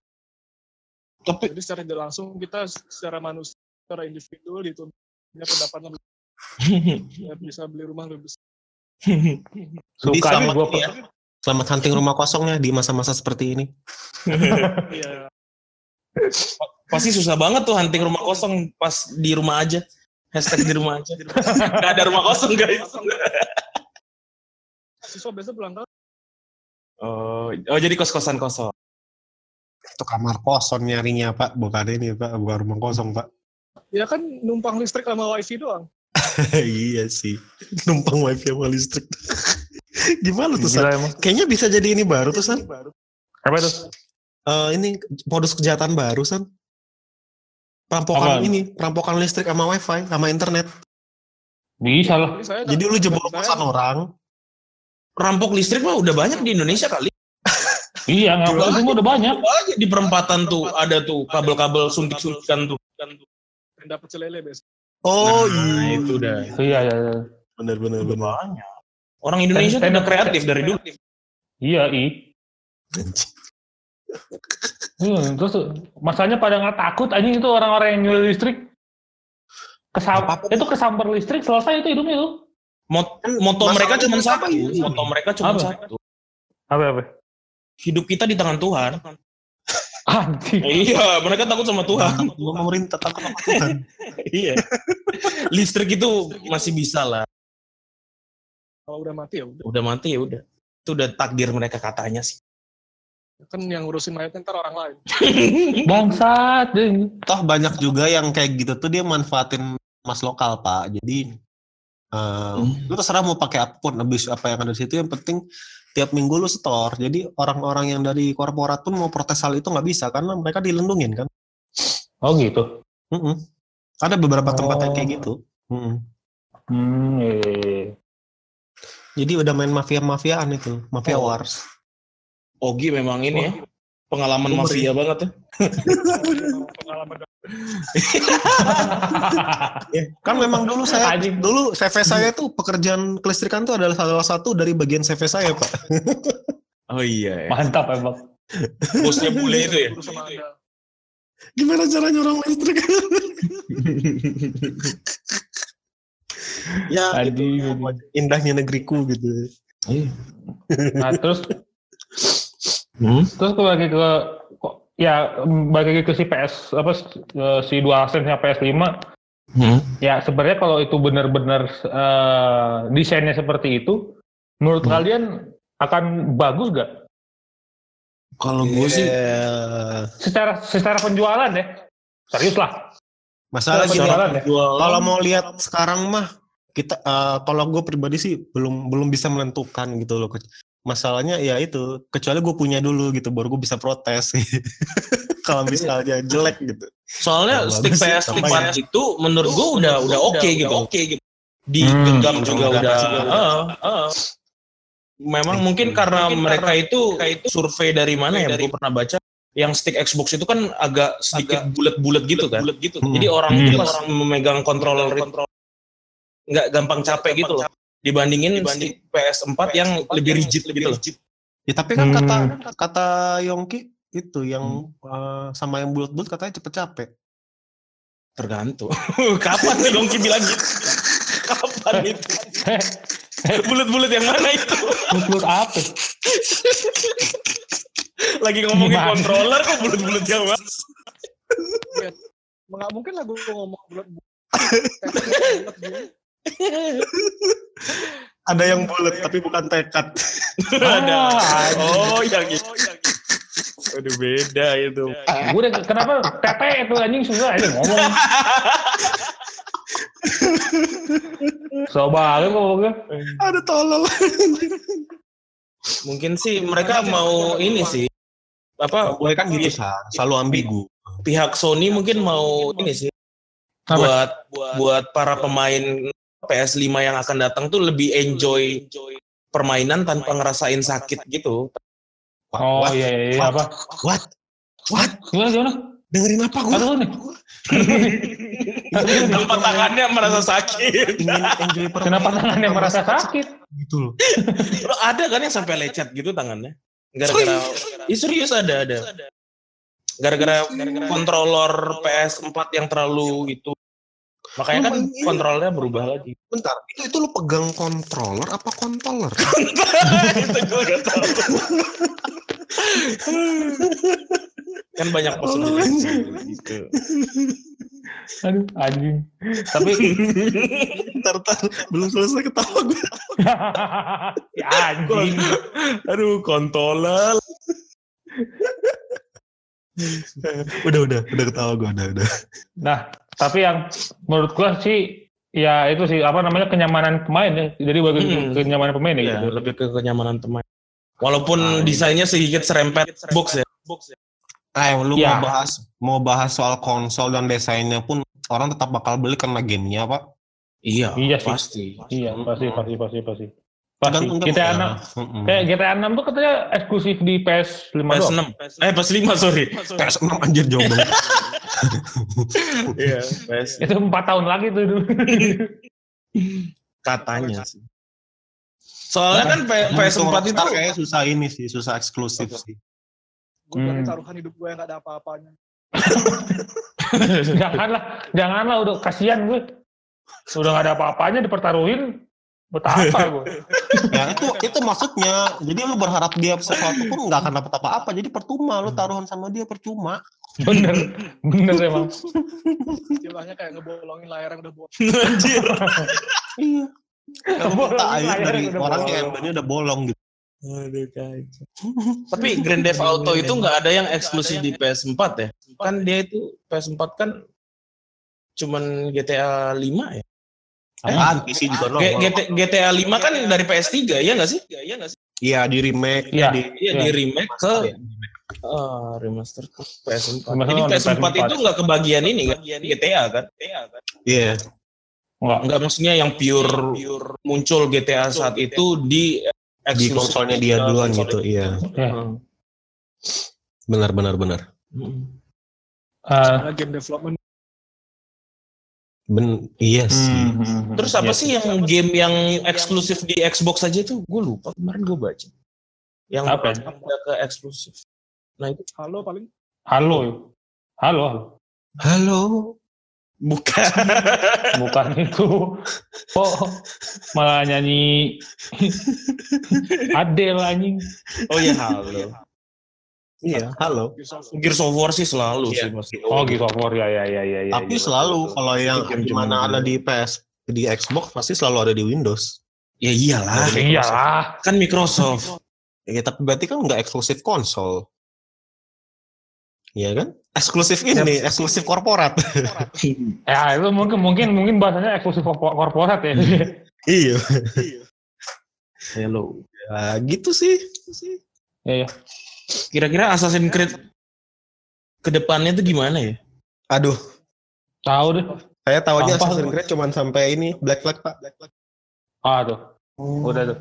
Tapi Jadi secara tidak langsung kita secara manusia, secara individu dituntut punya pendapatan lebih ya, bisa beli rumah lebih besar. Suka selamat gue. ya. Selamat hunting rumah kosongnya di masa-masa seperti ini. Iya. pasti susah banget tuh hunting rumah kosong pas di rumah aja. Hashtag di rumah aja. Gak ada rumah kosong guys. Siswa biasa pulang kan Oh, oh jadi kos-kosan kosong. Itu kamar kosong nyarinya Pak, bukan ini Pak, bukan rumah kosong Pak. ya kan numpang listrik sama wifi doang. iya sih, numpang wifi sama listrik. Gimana tuh San? Gila emang. Kayaknya bisa jadi ini baru tuh San. Apa itu? Eh, ini modus kejahatan baru San. Perampokan Apaan? ini, perampokan listrik sama wifi, sama internet. Bisa lah. Jadi lu jebol kosan orang, Rampok listrik mah udah banyak di Indonesia kali. Iya, ngapain semua udah banyak. Aja di perempatan tuh ada tuh kabel-kabel suntik-suntikan tuh. yang dapat celele biasa. Oh Nah, iya, itu udah. Iya, iya, iya. bener bener banyak. Orang Indonesia Stand- udah kreatif dari dulu. Iya, i. Hmm, terus masanya pada nggak takut anjing itu orang-orang yang nyuri listrik. Kesam Apa-apa. itu kesamper listrik selesai itu hidupnya tuh. Mot- moto Masalahnya mereka cuma satu. ini. Moto mereka cuma Apa? satu. Apa apa? Hidup kita di tangan Tuhan. Anjing. iya, mereka takut sama Tuhan. Lu pemerintah takut sama Tuhan. iya. Listrik itu masih bisa lah. Kalau udah mati ya udah. Udah mati ya udah. Itu udah takdir mereka katanya sih. Kan yang ngurusin mayatnya ntar orang lain. Bangsat. Toh banyak juga yang kayak gitu tuh dia manfaatin mas lokal pak. Jadi eh lu terserah mau pakai apa pun habis apa yang ada di situ yang penting tiap minggu lu store. Jadi orang-orang yang dari korporat pun mau protes hal itu nggak bisa karena mereka dilindungin kan. Oh gitu. Mm-mm. Ada beberapa tempat yang kayak Oh. gitu. Mm-mm. Hmm, iya, iya, iya. Jadi udah main mafia-mafiaan itu, mafia Oh. wars. Ogi memang ini ya. Pengalaman Umur mafia banget ya. Pengalaman Ya, kan memang dulu saya Anjing. dulu CV saya tuh pekerjaan kelistrikan tuh adalah salah satu dari bagian CV saya, Pak. Oh iya. Mantap emang. Bosnya bule itu ya. Gimana caranya orang listrik? ya, gitu. Anjing. indahnya negeriku gitu. Nah terus Hmm? terus kembali ke kok ya balik lagi ke si PS apa si DualSense nya PS5 Hmm? ya sebenarnya kalau itu benar-benar eh, desainnya seperti itu menurut Hmm. kalian akan bagus gak Kalau gue sih Eh, secara secara penjualan ya serius lah masalah gini, penjualan ya kalau mau lihat sekarang mah kita eh, kalau gue pribadi sih belum belum bisa menentukan gitu loh. Masalahnya ya itu, kecuali gue punya dulu gitu baru gue bisa protes. kalau misalnya jelek gitu. soalnya Nah, stick PS 4 ya. itu menurut gue udah udah oke gitu. Oke gitu. Di Hmm, genggam udah- juga udah ah, ah. Memang Gitu. mungkin karena mereka itu survei dari mana ya? Gue pernah baca yang stick Xbox itu kan agak sedikit bulat-bulat gitu kan. gitu. Hmm. Jadi orang Hmm. itu pas memegang controller itu nggak gampang capek gitu loh. Dibandingin, stick PS4 yang lebih rigid gitu loh. Ya tapi kan Hmm. kata kata Yongki itu yang eh, sama yang bulat-bulat katanya cepet capek. Tergantung. Kapan tuh Yongki bilang gitu? Kapan itu? Bulat-bulat yang mana itu? Menurut apa Lagi ngomongin Gimana? controller kok bulat-bulat yang mana? Nggak mungkin lah gue ngomong bulat bulat. Ada yang bulat tapi bukan tekad. Ada. Ah, Oh, yang itu. Aduh beda itu. gue udah kenapa tete itu anjing susah aja ngomong so banget ngomongnya Ada tolol. Mungkin sih mereka mau ini sih. Apa Gue kan gitu sah, selalu ambigu. pihak Sony mungkin mau ini sih buat buat para pemain PS5 yang akan datang tuh lebih enjoy permainan tanpa ngerasain sakit gitu. oh What? iya iya iya, apa What? What? gimana gimana Dengerin apa gue? Aduh nih Tanpa tangannya merasa sakit. Kenapa tangannya merasa sakit Gitu loh. Lo ada kan yang sampai lecet gitu tangannya? Gara-gara Ih, serius ada ada. Gara-gara controller PS4 yang terlalu itu. Makanya kan Emang iya. kontrolnya berubah lagi. Bentar, itu itu lu pegang controller apa controller? itu gue gak tahu. kan banyak possibility gitu. aduh anjing tapi Bentar, bentar, belum selesai ketawa gue. ya anjing Aduh, controller. udah, udah, udah ketawa gue, udah, udah. nah tapi yang menurut gua sih ya itu sih apa namanya kenyamanan pemain ya jadi bagi Hmm. kenyamanan pemain ya Ya, gitu lebih ke kenyamanan teman. Walaupun Ah, iya. desainnya sedikit serempet box ya. Eh, lu Ya. mau bahas mau bahas soal konsol dan desainnya pun orang tetap bakal beli karena gamenya, Pak. Iya, Iya sih. pasti. iya Hmm. pasti pasti pasti pasti pasti GTA game, 6 ya. Mm-mm. kayak GTA 6 tuh katanya eksklusif di PS5 doang PS6. Eh, PS5 sorry. PS6 anjir jauh banget. Iya, itu empat tahun lagi tuh dulu katanya sih. Soalnya kan P- PS4 itu Rockstar kayaknya susah ini sih, susah eksklusif sih. Gue Hmm. taruhan hidup gue yang gak ada apa-apanya. janganlah janganlah udah kasihan gue udah gak ada apa-apanya dipertaruhin buat apa gue Ya itu itu maksudnya. Jadi lu berharap dia sesuatu pun nggak akan dapat apa-apa. Jadi percuma lu taruhan sama dia percuma. Bener bener emang Istilahnya kayak ngebolongin layar yang udah buat. Anjir. Iya. Bolong layar dari yang udah orang yang bolong. embernya udah bolong gitu. Aduh kacau. Tapi Grand Theft Auto itu nggak ada yang eksklusif di PS4 ya? Kan dia itu PS4 kan cuman GTA 5 ya? Ah, PC juga GTA 5 kan dari PS3 ya nggak sih? Iya nggak sih? Iya di remake, Iya. di Iya di Iya. remake ke ah, remaster ke PS4. Remaster Jadi on PS4, PS4. itu nggak kebagian ini kan? GTA kan? Iya. Enggak. Enggak maksudnya yang pure muncul GTA saat itu di Di konsolnya dia duluan konsol gitu, itu. iya. Ya. Hmm. Benar benar benar. Karena game development Ben iya sih. hmm, hmm, hmm. Terus apa Iya sih yang game yang eksklusif di Xbox aja tuh? Gue lupa kemarin gue baca. Yang Apa? ada ke eksklusif. Nah itu Halo paling Halo. Halo, halo. Halo. bukan. Bukan itu. Oh, malah nyanyi Adele anjing. oh ya halo. Iya, halo. Gears of Gears of War sih selalu Iya. sih pasti. Oh, gitu War ya ya ya ya ya. Tapi ya. selalu kalau yang Itu game di mana zaman ada di PS di Xbox pasti selalu ada di Windows. Ya iyalah. Iyalah. Kan Microsoft. Ya, tapi berarti kan nggak eksklusif konsol. Iya kan? Eksklusif ini, eksklusif korporat. Ya itu mungkin mungkin mungkin bahasanya eksklusif korpo- korporat ya. iya. Hello. Ya, gitu sih. Iya, iya. Kira-kira Assassin's Creed ke depannya tuh gimana ya? Aduh, Tahu deh. saya tahu aja Assassin's tuh. Creed cuman sampai ini Black Flag, Pak. Black Flag. Ah tuh. Udah tuh.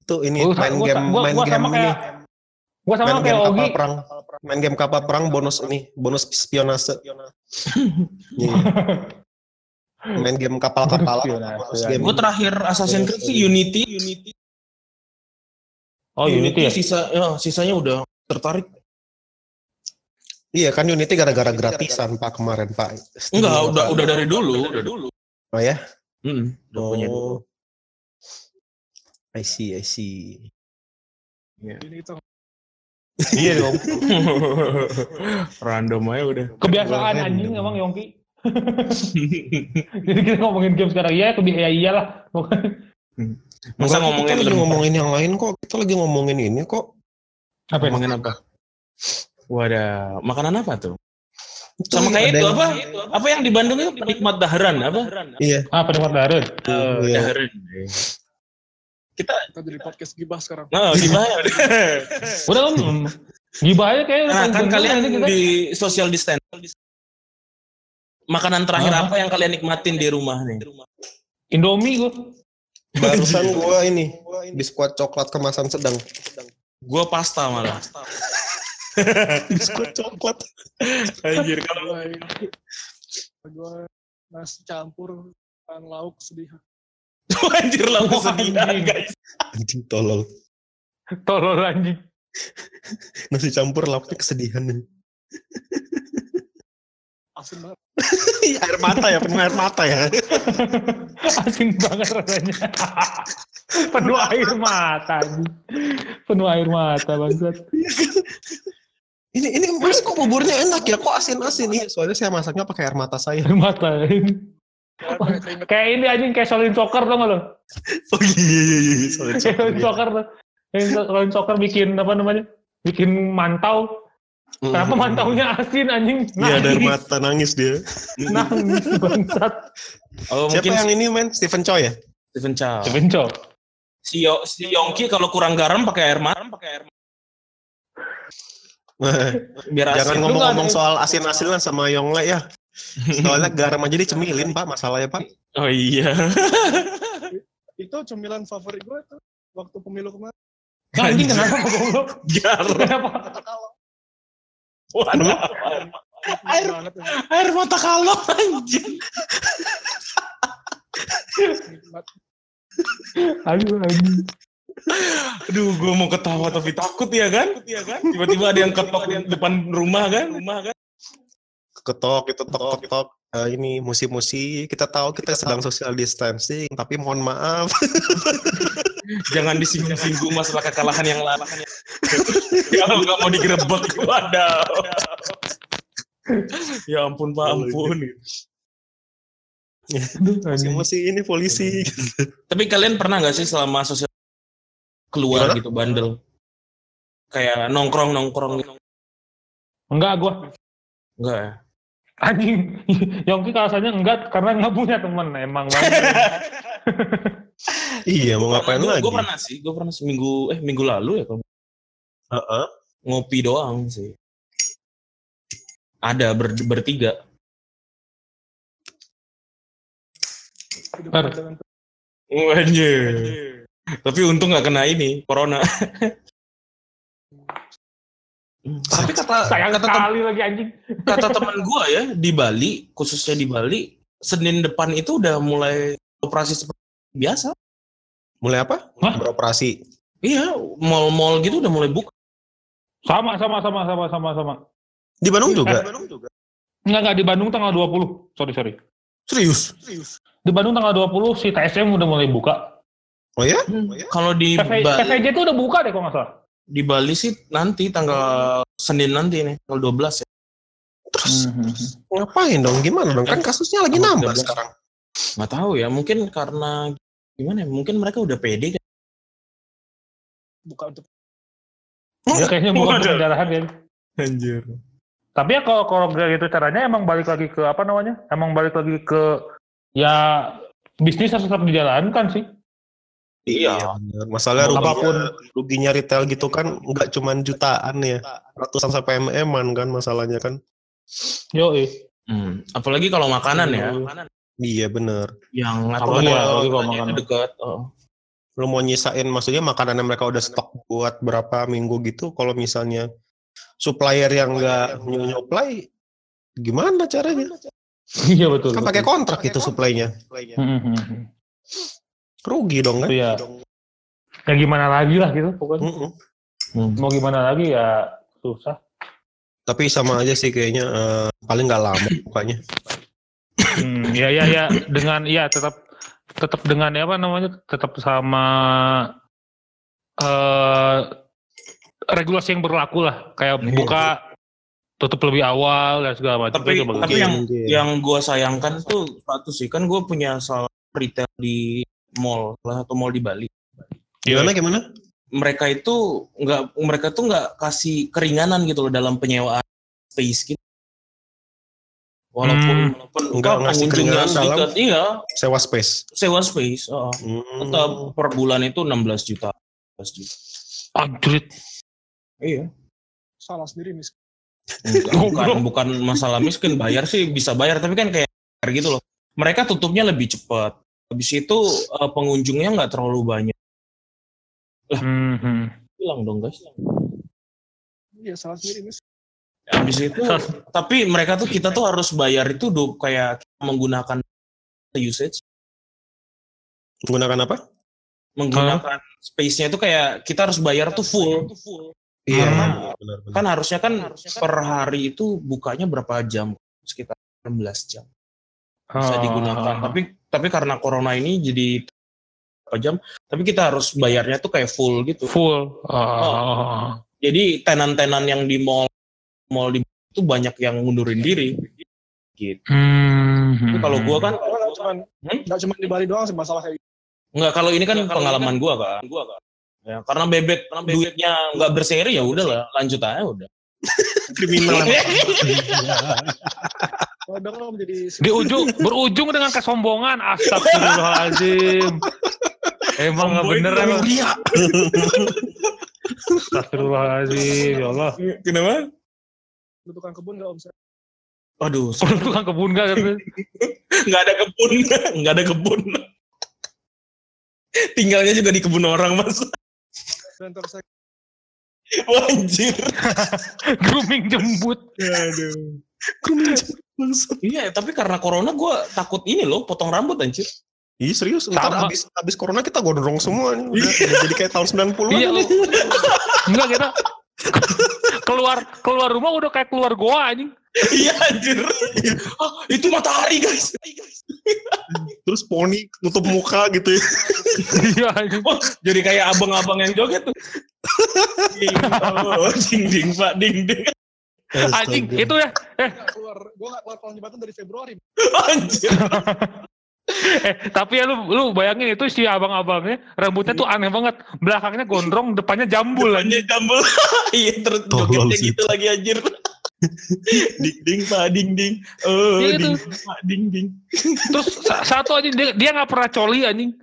Itu ini Gua- main gua- game gua- main gua game sama ini. Gua sama main kayak game Ogi. kapal perang. Main game kapal perang bonus ini, bonus spionase. Iya. main game game. Gue terakhir Assassin's Creed sih Unity. Unity. Oh Unity ya. Sisa, ya, sisanya udah tertarik. Iya kan Unity gara-gara gratisan Pak kemarin Pak. Enggak, udah udah dari dulu, udah dulu. Oh ya? Hmm, udah punya dulu. Oh. I see, I see. ini itu Iya dong. Random aja udah. Kebiasaan anjing emang Yongki. Jadi kita ngomongin game sekarang. Iya, kebi ya iyalah. Masa Bukan, ngomongin kita lagi ngomongin yang lain kok. Kita lagi ngomongin ini kok. Apa ya? Ngomongin apa? Wadah, makanan apa tuh? Itu Sama kayak itu yang- apa? Apa yang di Bandung itu penikmat daharan apa? Iya. Ah, penikmat. Eh, Iya. daharan. Kita kita jadi podcast gibah sekarang. nah, gimana? Udah kan gibah aja kayak nah, kan kalian kita. di social distance. Makanan terakhir Ah. apa yang kalian nikmatin di rumah nih? Indomie gua. Barusan gua ini biskuit coklat kemasan sedang. Gua pasta malah. biskuit coklat. Anjir kalau Gue nasi campur dengan lauk sedih. anjir lah Wah, sedih anjing. guys. Anjing tolol. Tolol anjing. Nasi campur lapnya kesedihan. Asin banget. air mata ya, penuh air mata ya. Asin banget rasanya. Penuh air mata anjing. Penuh air mata bangsat. Ini ini mas kok buburnya enak ya? Kok asin-asin? Iya, soalnya saya masaknya pakai air mata saya. Air mata. Kayak ini anjing kayak Solin Soccer tau gak lo? Oh iya iya iya. iya. Solin sorry. Soccer tuh. Soccer bikin apa namanya? Bikin mantau. Kenapa Mm. mantaunya asin anjing? Iya, Nangis. mata nangis dia. Nangis bangsat. Oh, Siapa mungkin yang ini men? Stephen Chow ya? Stephen Chow. Kebenco. Si, Yo, si Yongki kalau kurang garam pakai air mata, pakai air mata. Biar Jangan ngomong-ngomong soal asin-asinan sama Yongle ya. Soalnya garam aja dicemilin pak masalahnya pak. Oh iya. itu cemilan favorit gue tuh waktu pemilu kemarin. Anjing kenapa goblok? Garam. Kenapa? Waduh. air ya. Air mata kalau anjing. Aduh anjing. Aduh, gue mau ketawa tapi takut ya kan? Tiba-tiba ada yang ketok di depan rumah kan? Rumah kan? Ketok itu tok tok tok. Eh, ini musi-musi kita tahu kita sedang social distancing tapi mohon maaf Jangan disinggung-singgung masalah kekalahan yang lain. Kalau nggak mau digerebek, waduh. ya ampun, Pak, ampun. Musi-musi ini polisi Tapi kalian pernah nggak sih selama sosial keluar Gimana? gitu bandel. Kayak nongkrong nongkrong gitu. Enggak gua. Enggak ya? Anjing. Yongki alasannya enggak karena nggak punya temen emang banget. Iya, mau ngapain lagi? Gue pernah sih, gue pernah seminggu eh minggu lalu ya kalau Heeh. ngopi doang sih. Ada ber, bertiga. Anjir. Tapi untung nggak kena ini corona. Tapi kata Sayang kata, tem- sekali lagi anjing. kata teman gua ya di Bali, khususnya di Bali, Senin depan itu udah mulai operasi seperti biasa. Mulai apa? Hah? Beroperasi. Iya, mall-mall gitu udah mulai buka. Sama sama sama sama sama sama. Di Bandung juga? Enggak enggak di Bandung tanggal 20. Sorry sorry. Serius? Di Bandung tanggal 20 si TSM udah mulai buka. Oh ya? Kalau di Bali, PVJ itu udah buka deh kalau nggak salah. Di Bali sih nanti tanggal Senin nanti nih, tanggal 12 ya. Terus Mhm. ngapain dong? Gimana dong? Kan kasusnya lagi nambah 13. sekarang. Nggak tahu ya, mungkin karena gimana ya? Mungkin mereka udah pede kan. buka untuk Ya kayaknya bukan pendarahan ya. Anjir. Tapi ya kalau kalau gitu caranya emang balik lagi ke apa namanya? Emang balik lagi ke ya bisnis harus tetap dijalankan sih. Iya. bener. Masalahnya ruginya, Apa pun. ruginya retail gitu kan nggak cuman jutaan ya. Ratusan sampai mm-an kan masalahnya kan. Yo Hmm. Apalagi kalau makanan ya. Iya bener. Yang atau Apalagi ya, apalagi kalau makanan. dekat. Oh. Lu mau nyisain maksudnya makanan yang mereka udah stok buat berapa minggu gitu. Kalau misalnya supplier yang nggak nyuplai gimana caranya? Iya betul. Kan pakai kontrak itu supply-nya. Mhm. Rugi dong kan? Iya. Ya gimana lagi lah gitu pokoknya. Mm-mm. Hmm. Mau gimana lagi ya susah. Tapi sama aja sih kayaknya eh, paling nggak lama bukanya. Hmm, ya ya ya dengan ya tetap tetap dengan ya apa namanya tetap sama eh regulasi yang berlaku lah kayak Iya. buka tutup lebih awal dan segala macam Tapi- itu bagus. tapi yang- Mungkin. Yang gue sayangkan tuh satu sih kan gue punya salah retail di mall salah satu mall di Bali. gimana gimana? Mereka itu nggak mereka tuh nggak kasih keringanan gitu loh dalam penyewaan space gitu. Walaupun Hmm. walaupun Nggak apa, ngasih keringanan dalam- sedikit, iya Sewa space. sewa space. oh. Hmm. Tetap per bulan itu 16 juta. 16 juta. Anjrit. Iya. salah sendiri mis Enggak, bukan bukan masalah miskin bayar sih bisa bayar tapi kan kayak gitu loh. Mereka tutupnya lebih cepat. Habis itu eh, pengunjungnya nggak terlalu banyak. Mhm. Hilang dong guys. iya salah sendiri mis Habis itu tapi mereka tuh kita tuh harus bayar itu do, kayak menggunakan usage, Menggunakan apa? menggunakan space-nya itu kayak kita harus bayar tuh full. Iya. Karena benar, benar. Kan harusnya kan per hari itu bukanya berapa jam? Sekitar 16 jam. Bisa Oh. digunakan. Tapi tapi karena corona ini jadi berapa jam? Tapi kita harus bayarnya tuh kayak full gitu. full. Oh. Jadi tenan-tenan yang di mall mall di itu banyak yang ngundurin diri. Gitu. Hmm. Tapi kalau gua kan nggak cuman Hmm? di Bali doang sih masalah kayak gitu. nggak kalau ini kan pengalaman gua kan. Gua kan. Ya, karena bebek duitnya nggak berseri ya udahlah lanjut aja udah. kriminal. menjadi di ujung berujung dengan kesombongan astagfirullahaladzim emang nggak bener emang Dia. astagfirullahaladzim ya Allah Kenapa? lu tukang kebun nggak om Saya? Aduh, tukang kebun gak kan nggak ada kebun, nggak ada kebun. Tinggalnya juga di kebun orang mas. terus saya Anjir. grooming jembut Aduh. Iya, tapi karena corona gue takut ini loh, potong rambut anjir. Iya serius, ntar abis, abis corona kita gondrong semua nih. Udah, udah jadi kayak tahun 90-an. iya nih. enggak kita keluar keluar rumah udah kayak keluar goa anjing Iya anjir. Ah, itu matahari guys. Terus poni nutup muka gitu ya. iya anjing Wah, jadi kayak abang-abang yang joget tuh. Ding, oh, ding ding pak ding ding. Anjing itu ya nggak keluar gue nggak keluar Kolong Jembatan dari Februari Anjir. eh tapi ya lu lu bayangin itu si abang-abangnya rambutnya tuh aneh banget belakangnya gondrong depannya jambul Depannya jambul. Iya terus jogetnya gitu lagi anjir. ding ding pak ding ding. Oh Iya ding pak ding ding. terus sa- satu aja dia dia nggak pernah coli anjing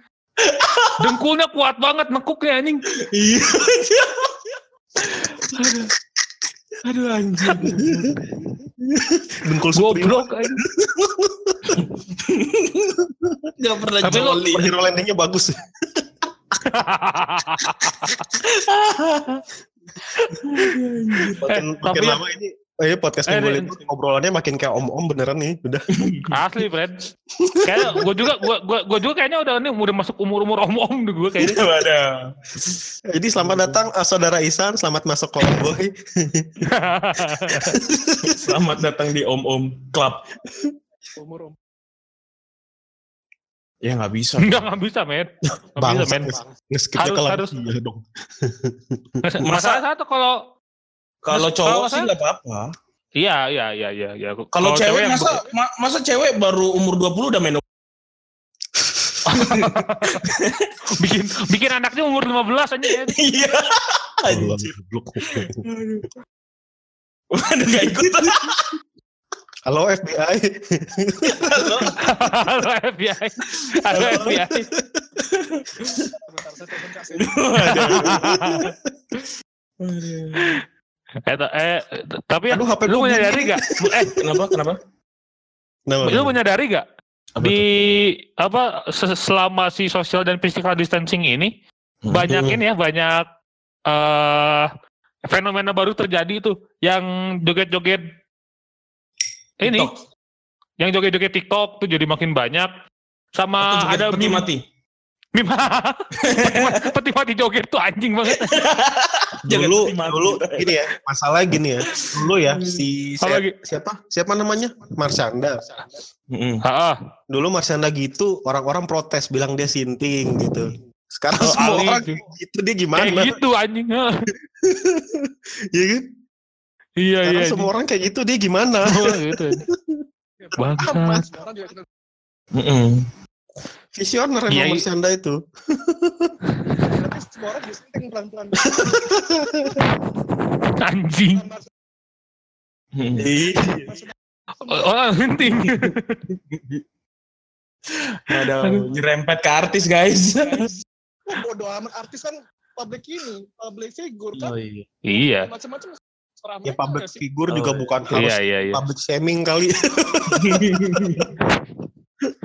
dengkulnya kuat banget nekuknya anjing Iya. Aduh anjir. Dengkul goblok anjing Gak pernah Tapi joli. Hero landingnya bagus. Makin, Eh, makin tapi- lama ini Eh, podcast Eh, minggu nih. ini ngobrolannya makin kayak om-om beneran nih, udah. asli Fred kayak gue juga gue gue gue juga kayaknya udah nih udah masuk umur umur om om gue kayaknya Waduh. Jadi selamat datang eh, saudara Isan, selamat masuk ke Omboy. Selamat datang di Om Om Club. Umur om. Ya nggak bisa. Enggak nggak bisa men nggak bisa men Harus- harus. lansia dong. masalah satu kalau Kalau cowok sih nggak apa-apa. iya iya iya iya iya Kalau cewek yang masa ma- masa cewek baru umur 20 udah main bikin bikin anaknya umur 15 aja ya. Iya. Anjir. Waduh nggak ikut. Halo FBI. Halo. Halo FBI. Halo FBI. Sebentar saya telepon Kak Sedi. Eh, eh, tapi Aduh, HP lu menyadari gak? Eh, Kenapa? Kenapa? Nah, lu menyadari gak? Apa Di apa se- selama si social dan physical distancing ini tuh? banyak ini ya banyak eh fenomena baru terjadi tuh yang joget-joget ini TikTok. yang joget-joget TikTok tuh jadi makin banyak sama Atau ada meme mati. Meme peti mati joget tuh anjing banget. Jangan dulu dulu gini ya masalah gini ya. Dulu ya si Apa siapa, siapa? Siapa namanya? Marsyanda Mm-mm. Heeh. dulu Marsyanda gitu orang-orang protes bilang dia sinting gitu. Sekarang Oh, semua Ali orang gitu. gitu dia gimana? Kayak gitu anjing Heeh. ya kan? Iya sekarang iya semua orang kayak gitu dia gimana? Gitu Bangsat. Kita Mm-mm. Visioner Iya, emang iya. Marsyanda itu berarti semua orang disenting pelan-pelan. anjing orang penting Ada nyerempet ke artis guys. Wah, bodo amat artis kan public ini, public figure kan. iya. iya Macam-macam ya public figure Oh, juga iya. bukan harus iya iya iya public shaming kali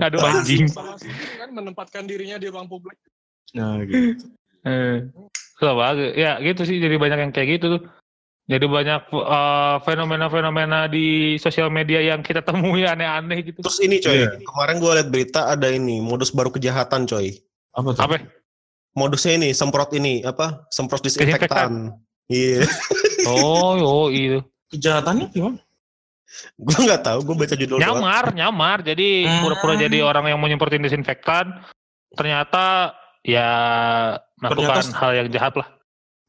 aduh anjing kan menempatkan dirinya di ruang publik. Nah, gitu. Eh, bagus. ya gitu sih jadi banyak yang kayak gitu tuh. Jadi banyak eh, fenomena-fenomena di sosial media yang kita temui aneh-aneh gitu. terus ini coy Iya. kemarin gue liat berita ada ini modus baru kejahatan coy Apa tuh? Apa? modusnya ini semprot ini apa semprot disinfektan iya Oh, oh itu. Kejahatannya gimana? Gue nggak tahu gue baca judul doang. Nyamar, nyamar. Jadi Hmm. pura-pura jadi orang yang mau nyemprotin disinfektan. Ternyata ya melakukan Ternyata- hal yang jahat lah.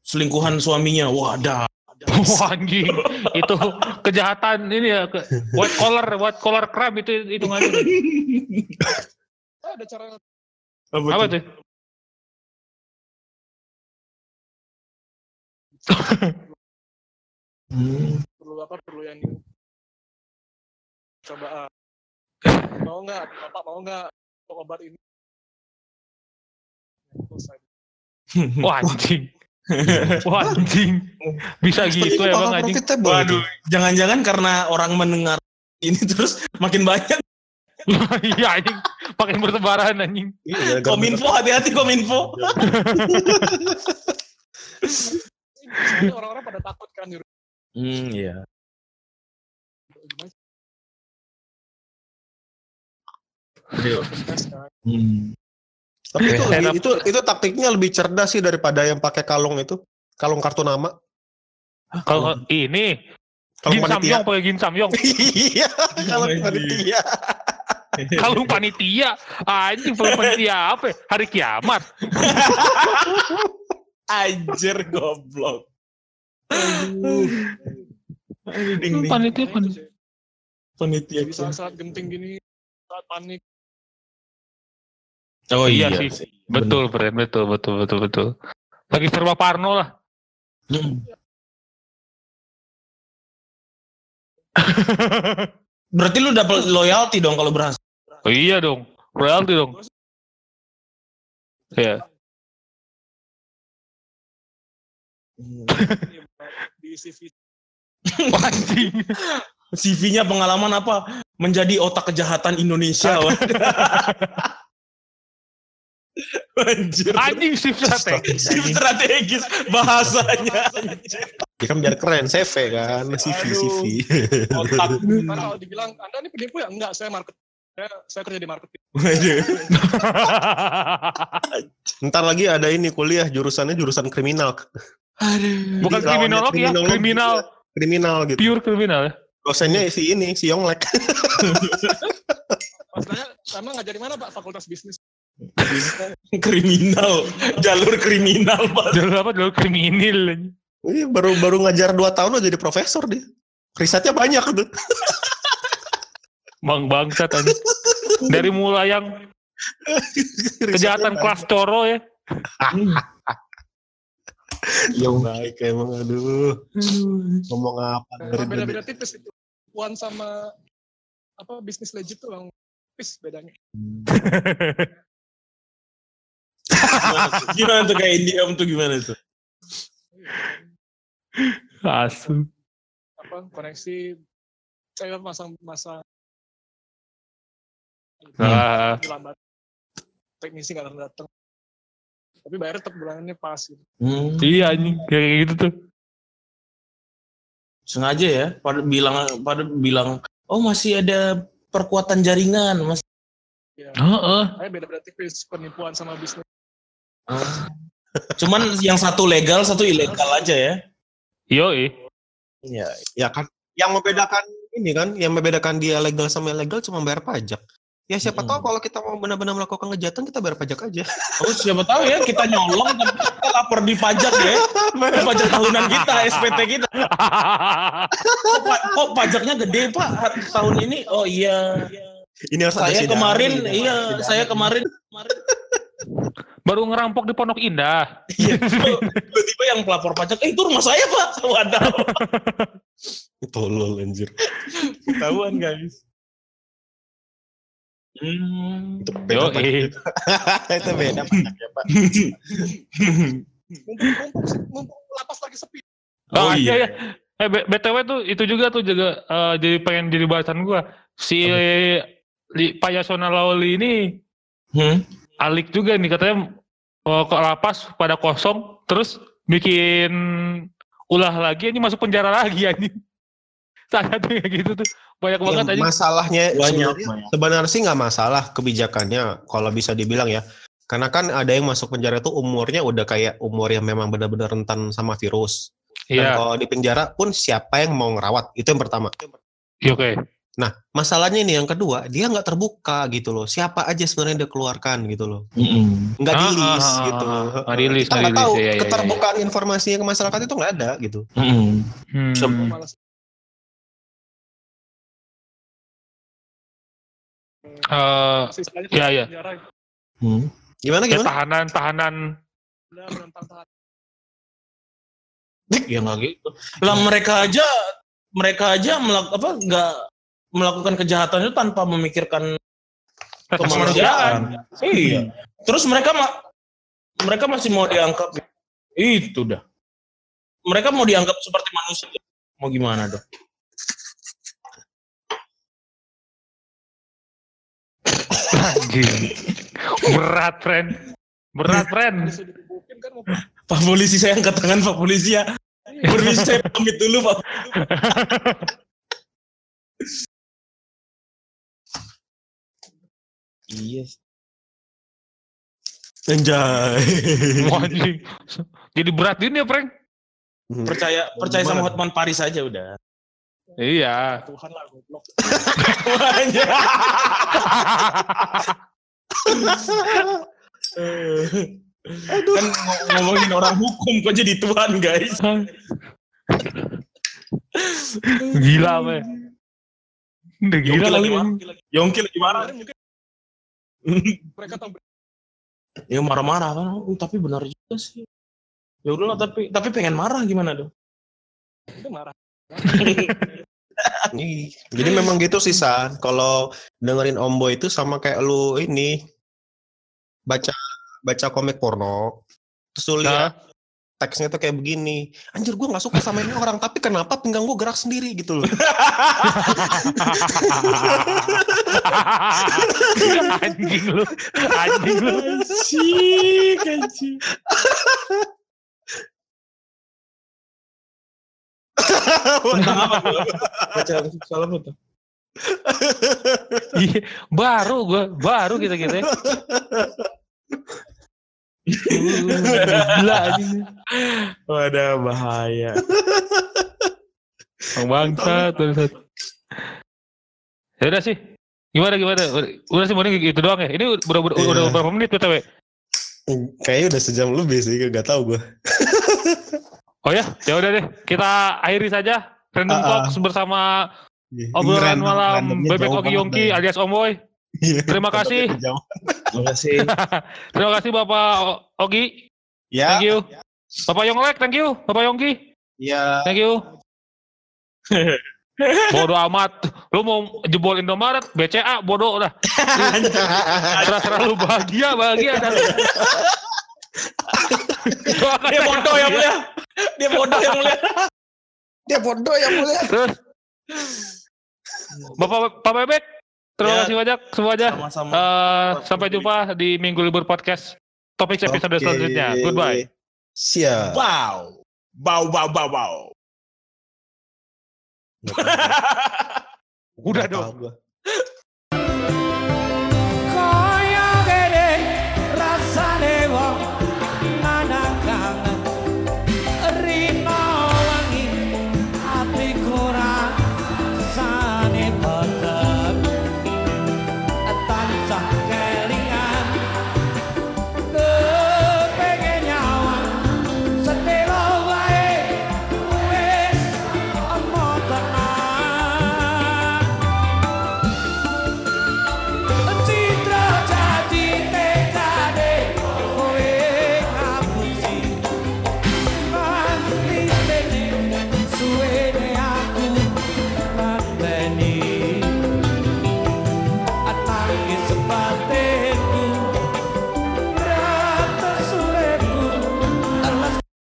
Selingkuhan suaminya. Wadah. Wah anjing, itu kejahatan ini ya, ke, white collar, white collar crime itu hitungannya. Ah, ada cara Apa tuh? Hmm. perlu apa perlu yang di coba ah. mau nggak bapak mau nggak untuk obat ini Wah anjing, wah anjing, bisa gitu itu emang bakal anjing. Waduh, jangan-jangan karena orang mendengar ini terus makin banyak. Iya anjing, makin bertebaran anjing. Iya, Kominfo hati-hati kominfo. orang-orang pada takut kan di. Hmm, iya. Hmm. Tapi itu, Stand lebih- up. itu itu taktiknya lebih cerdas sih daripada yang pakai kalung itu. Kalung kartu nama. Kalau ini Kalung Gin panitia. Samyong pakai Gin Samyong. Iya, kalung panitia. Kalung panitia, anjing kalung panitia apa? ya? Hari kiamat. Anjir goblok. Aduh. Aduh, ding, ding. Panitia panitia. Panitia. Saat-saat genting gini saat panik Oh Iya iya, sih. sih. Betul, Bren. Betul, betul, betul, betul. Lagi serba Parno lah. Hmm. Berarti lu dapat loyalty dong kalau berhasil. oh, iya dong. Royalty dong. Iya. di Anjing. CV-nya pengalaman apa? Menjadi otak kejahatan Indonesia. Anjir. Anjing shift strategis. Shift strategis bahasanya. Anjir. Ya kan biar keren CV kan, CV Aduh. CV. Otak. Karena kalau dibilang anda ini penipu ya enggak saya market saya, saya kerja di marketing. Ntar lagi ada ini kuliah jurusannya jurusan kriminal. Bukan Jadi kriminolog ya, kriminal. Kriminal gitu. Pure kriminal ya. Dosennya si ini, si Yonglek. maksudnya sama ngajar di mana pak fakultas bisnis kriminal. Jalur kriminal, Pak. Jalur apa? Jalur kriminal. Iya, baru baru ngajar 2 tahun udah jadi profesor dia. Risetnya banyak tuh. Bang bangsat anjing. Dari mulai yang kejahatan kelas coro ya. Yang baik emang aduh. Ngomong apa dari Emang beda-beda tadi? tipis itu puan sama apa bisnis legit tuh yang tipis bedanya Gimana tuh kayak Indiam tuh gimana tuh? Asu. apa koneksi saya masang masang Ah, lambat teknisi nggak datang datang tapi bayar tetap bulanannya pas gitu Hmm. iya anjing kayak gitu tuh. Sengaja ya, pada bilang pada bilang, oh masih ada perkuatan jaringan, mas. ya Heeh. saya beda-beda tipis penipuan sama bisnis Cuman yang satu legal, satu ilegal aja ya. Yo Iya. Ya kan. Yang membedakan ini kan, yang membedakan dia legal sama ilegal cuma bayar pajak. Ya siapa Mm-mm. tahu kalau kita mau benar-benar melakukan kejahatan kita bayar pajak aja. Oh siapa tahu ya kita nyolong tapi kita lapor di pajak ya. Pajak tahunan kita, SPT kita. Kok, pa- kok pajaknya gede pak tahun ini? Oh iya. Ini harus ada Saya sidang, kemarin, iya, saya kemarin Baru ngerampok di Pondok Indah. iya, tiba-tiba yang pelapor pajak, eh itu rumah saya pak. Waduh, Tolol anjir. ketahuan guys. Hmm. Itu Yo beda pajak. Itu beda pajaknya, Pak. mumpung mumpung lapas lagi sepi Oh Ah, iya. iya. Eh B- BTW tuh itu juga tuh juga eh, jadi pengen jadi bahasan gua. Si Li, Pak Yasona Lawli ini Hmm. Alik juga nih katanya eh, ke lapas pada kosong terus bikin ulah lagi ini masuk penjara lagi anjing. Saya tuh kayak gitu tuh banyak banget Ya, anjing. masalahnya Banyak. sebenarnya, sebenarnya sih nggak masalah kebijakannya kalau bisa dibilang ya. Karena kan ada yang masuk penjara tuh umurnya udah kayak umur yang memang benar-benar rentan sama virus. Dan Iya, kalau di penjara pun siapa yang mau ngerawat? Itu yang pertama. iya, oke. Nah, masalahnya ini yang kedua, dia nggak terbuka gitu loh. Siapa aja sebenarnya dia keluarkan gitu loh. Nggak Ah, di-list ah, ah, gitu. ah, ah. Nggak di-list, Kita nggak tahu di-list, iya, iya, iya. keterbukaan informasinya ke masyarakat itu nggak ada gitu. Mm-mm. Hmm. Malas Eh, istilahnya Iya, iya. penjara Hmm. Gimana ya gimana? tahanan tahanan benar menentang tahan Ya nggak gitu. Lah mereka aja, mereka aja melak apa nggak melakukan kejahatan itu tanpa memikirkan kemanusiaan. Iya. Terus mereka ma- mereka masih mau dianggap itu dah. Mereka mau dianggap seperti manusia. Mau gimana dong? anjing. Berat, friend. Berat, friend. kan Pak polisi saya angkat tangan Pak polisi ya. Permisi saya pamit dulu Pak. Iya. Anjay. Wah, anjing. Jadi berat ini ya, Frank? Percaya percaya sama? Hotman Paris aja udah. Iya. Tuhan lah goblok kan ng- ngomongin orang hukum kok jadi Tuhan guys. Gila, apa Udah gila lagi. Yongki lagi marah. Mungkin mereka tahu Ya marah-marah kan, "Oh, tapi benar juga sih. Ya udahlah tapi tapi pengen marah gimana dong? Itu marah. Jadi memang gitu sih San. Kalau dengerin Ombo itu sama kayak lu ini baca baca komik porno. Terus lu lihat teksnya tuh kayak begini. Anjir gue nggak suka sama ini orang, tapi kenapa pinggang gue gerak sendiri gitu loh. anjing lu, anjing lu. Anjing, anjing. Tentang apa tuh? Baca tuh? Iya, baru gua, baru kita kita. Gila anjing. Wadah bahaya. Bang bangsa tuh. Ya udah sih. Gimana gimana? Udah sih mending gitu doang ya. Ini udah udah, Iya. udah berapa menit BTW? Kayaknya udah sejam lebih sih, gak tau gue. Oh ya, ya udah deh. Kita akhiri saja Random ah. Talks bersama obrolan malam Bebek Ogi Yongki alias Omboy. Terima kasih. Terima kasih. Terima kasih Bapak Ogi. Ya, Thank you. Bapak Yonglek, thank you. Bapak Yongki, ya. thank you. bodoh amat. Lu mau jebol Indomaret, BCA, bodoh udah. Terserah lu bahagia, bahagia. Doakan Dia bodoh ya bahagia. mulia. Dia bodoh yang mulia. Dia bodoh ya mulia. Terus Bapak Pak Bebek, terima Ya. kasih banyak semuanya. Sama-sama. Eh, sampai jumpa di Minggu Libur Podcast. Topik episode Oke. selanjutnya. Goodbye. Siap. Wow. Bau bau bau bau. Udah dong.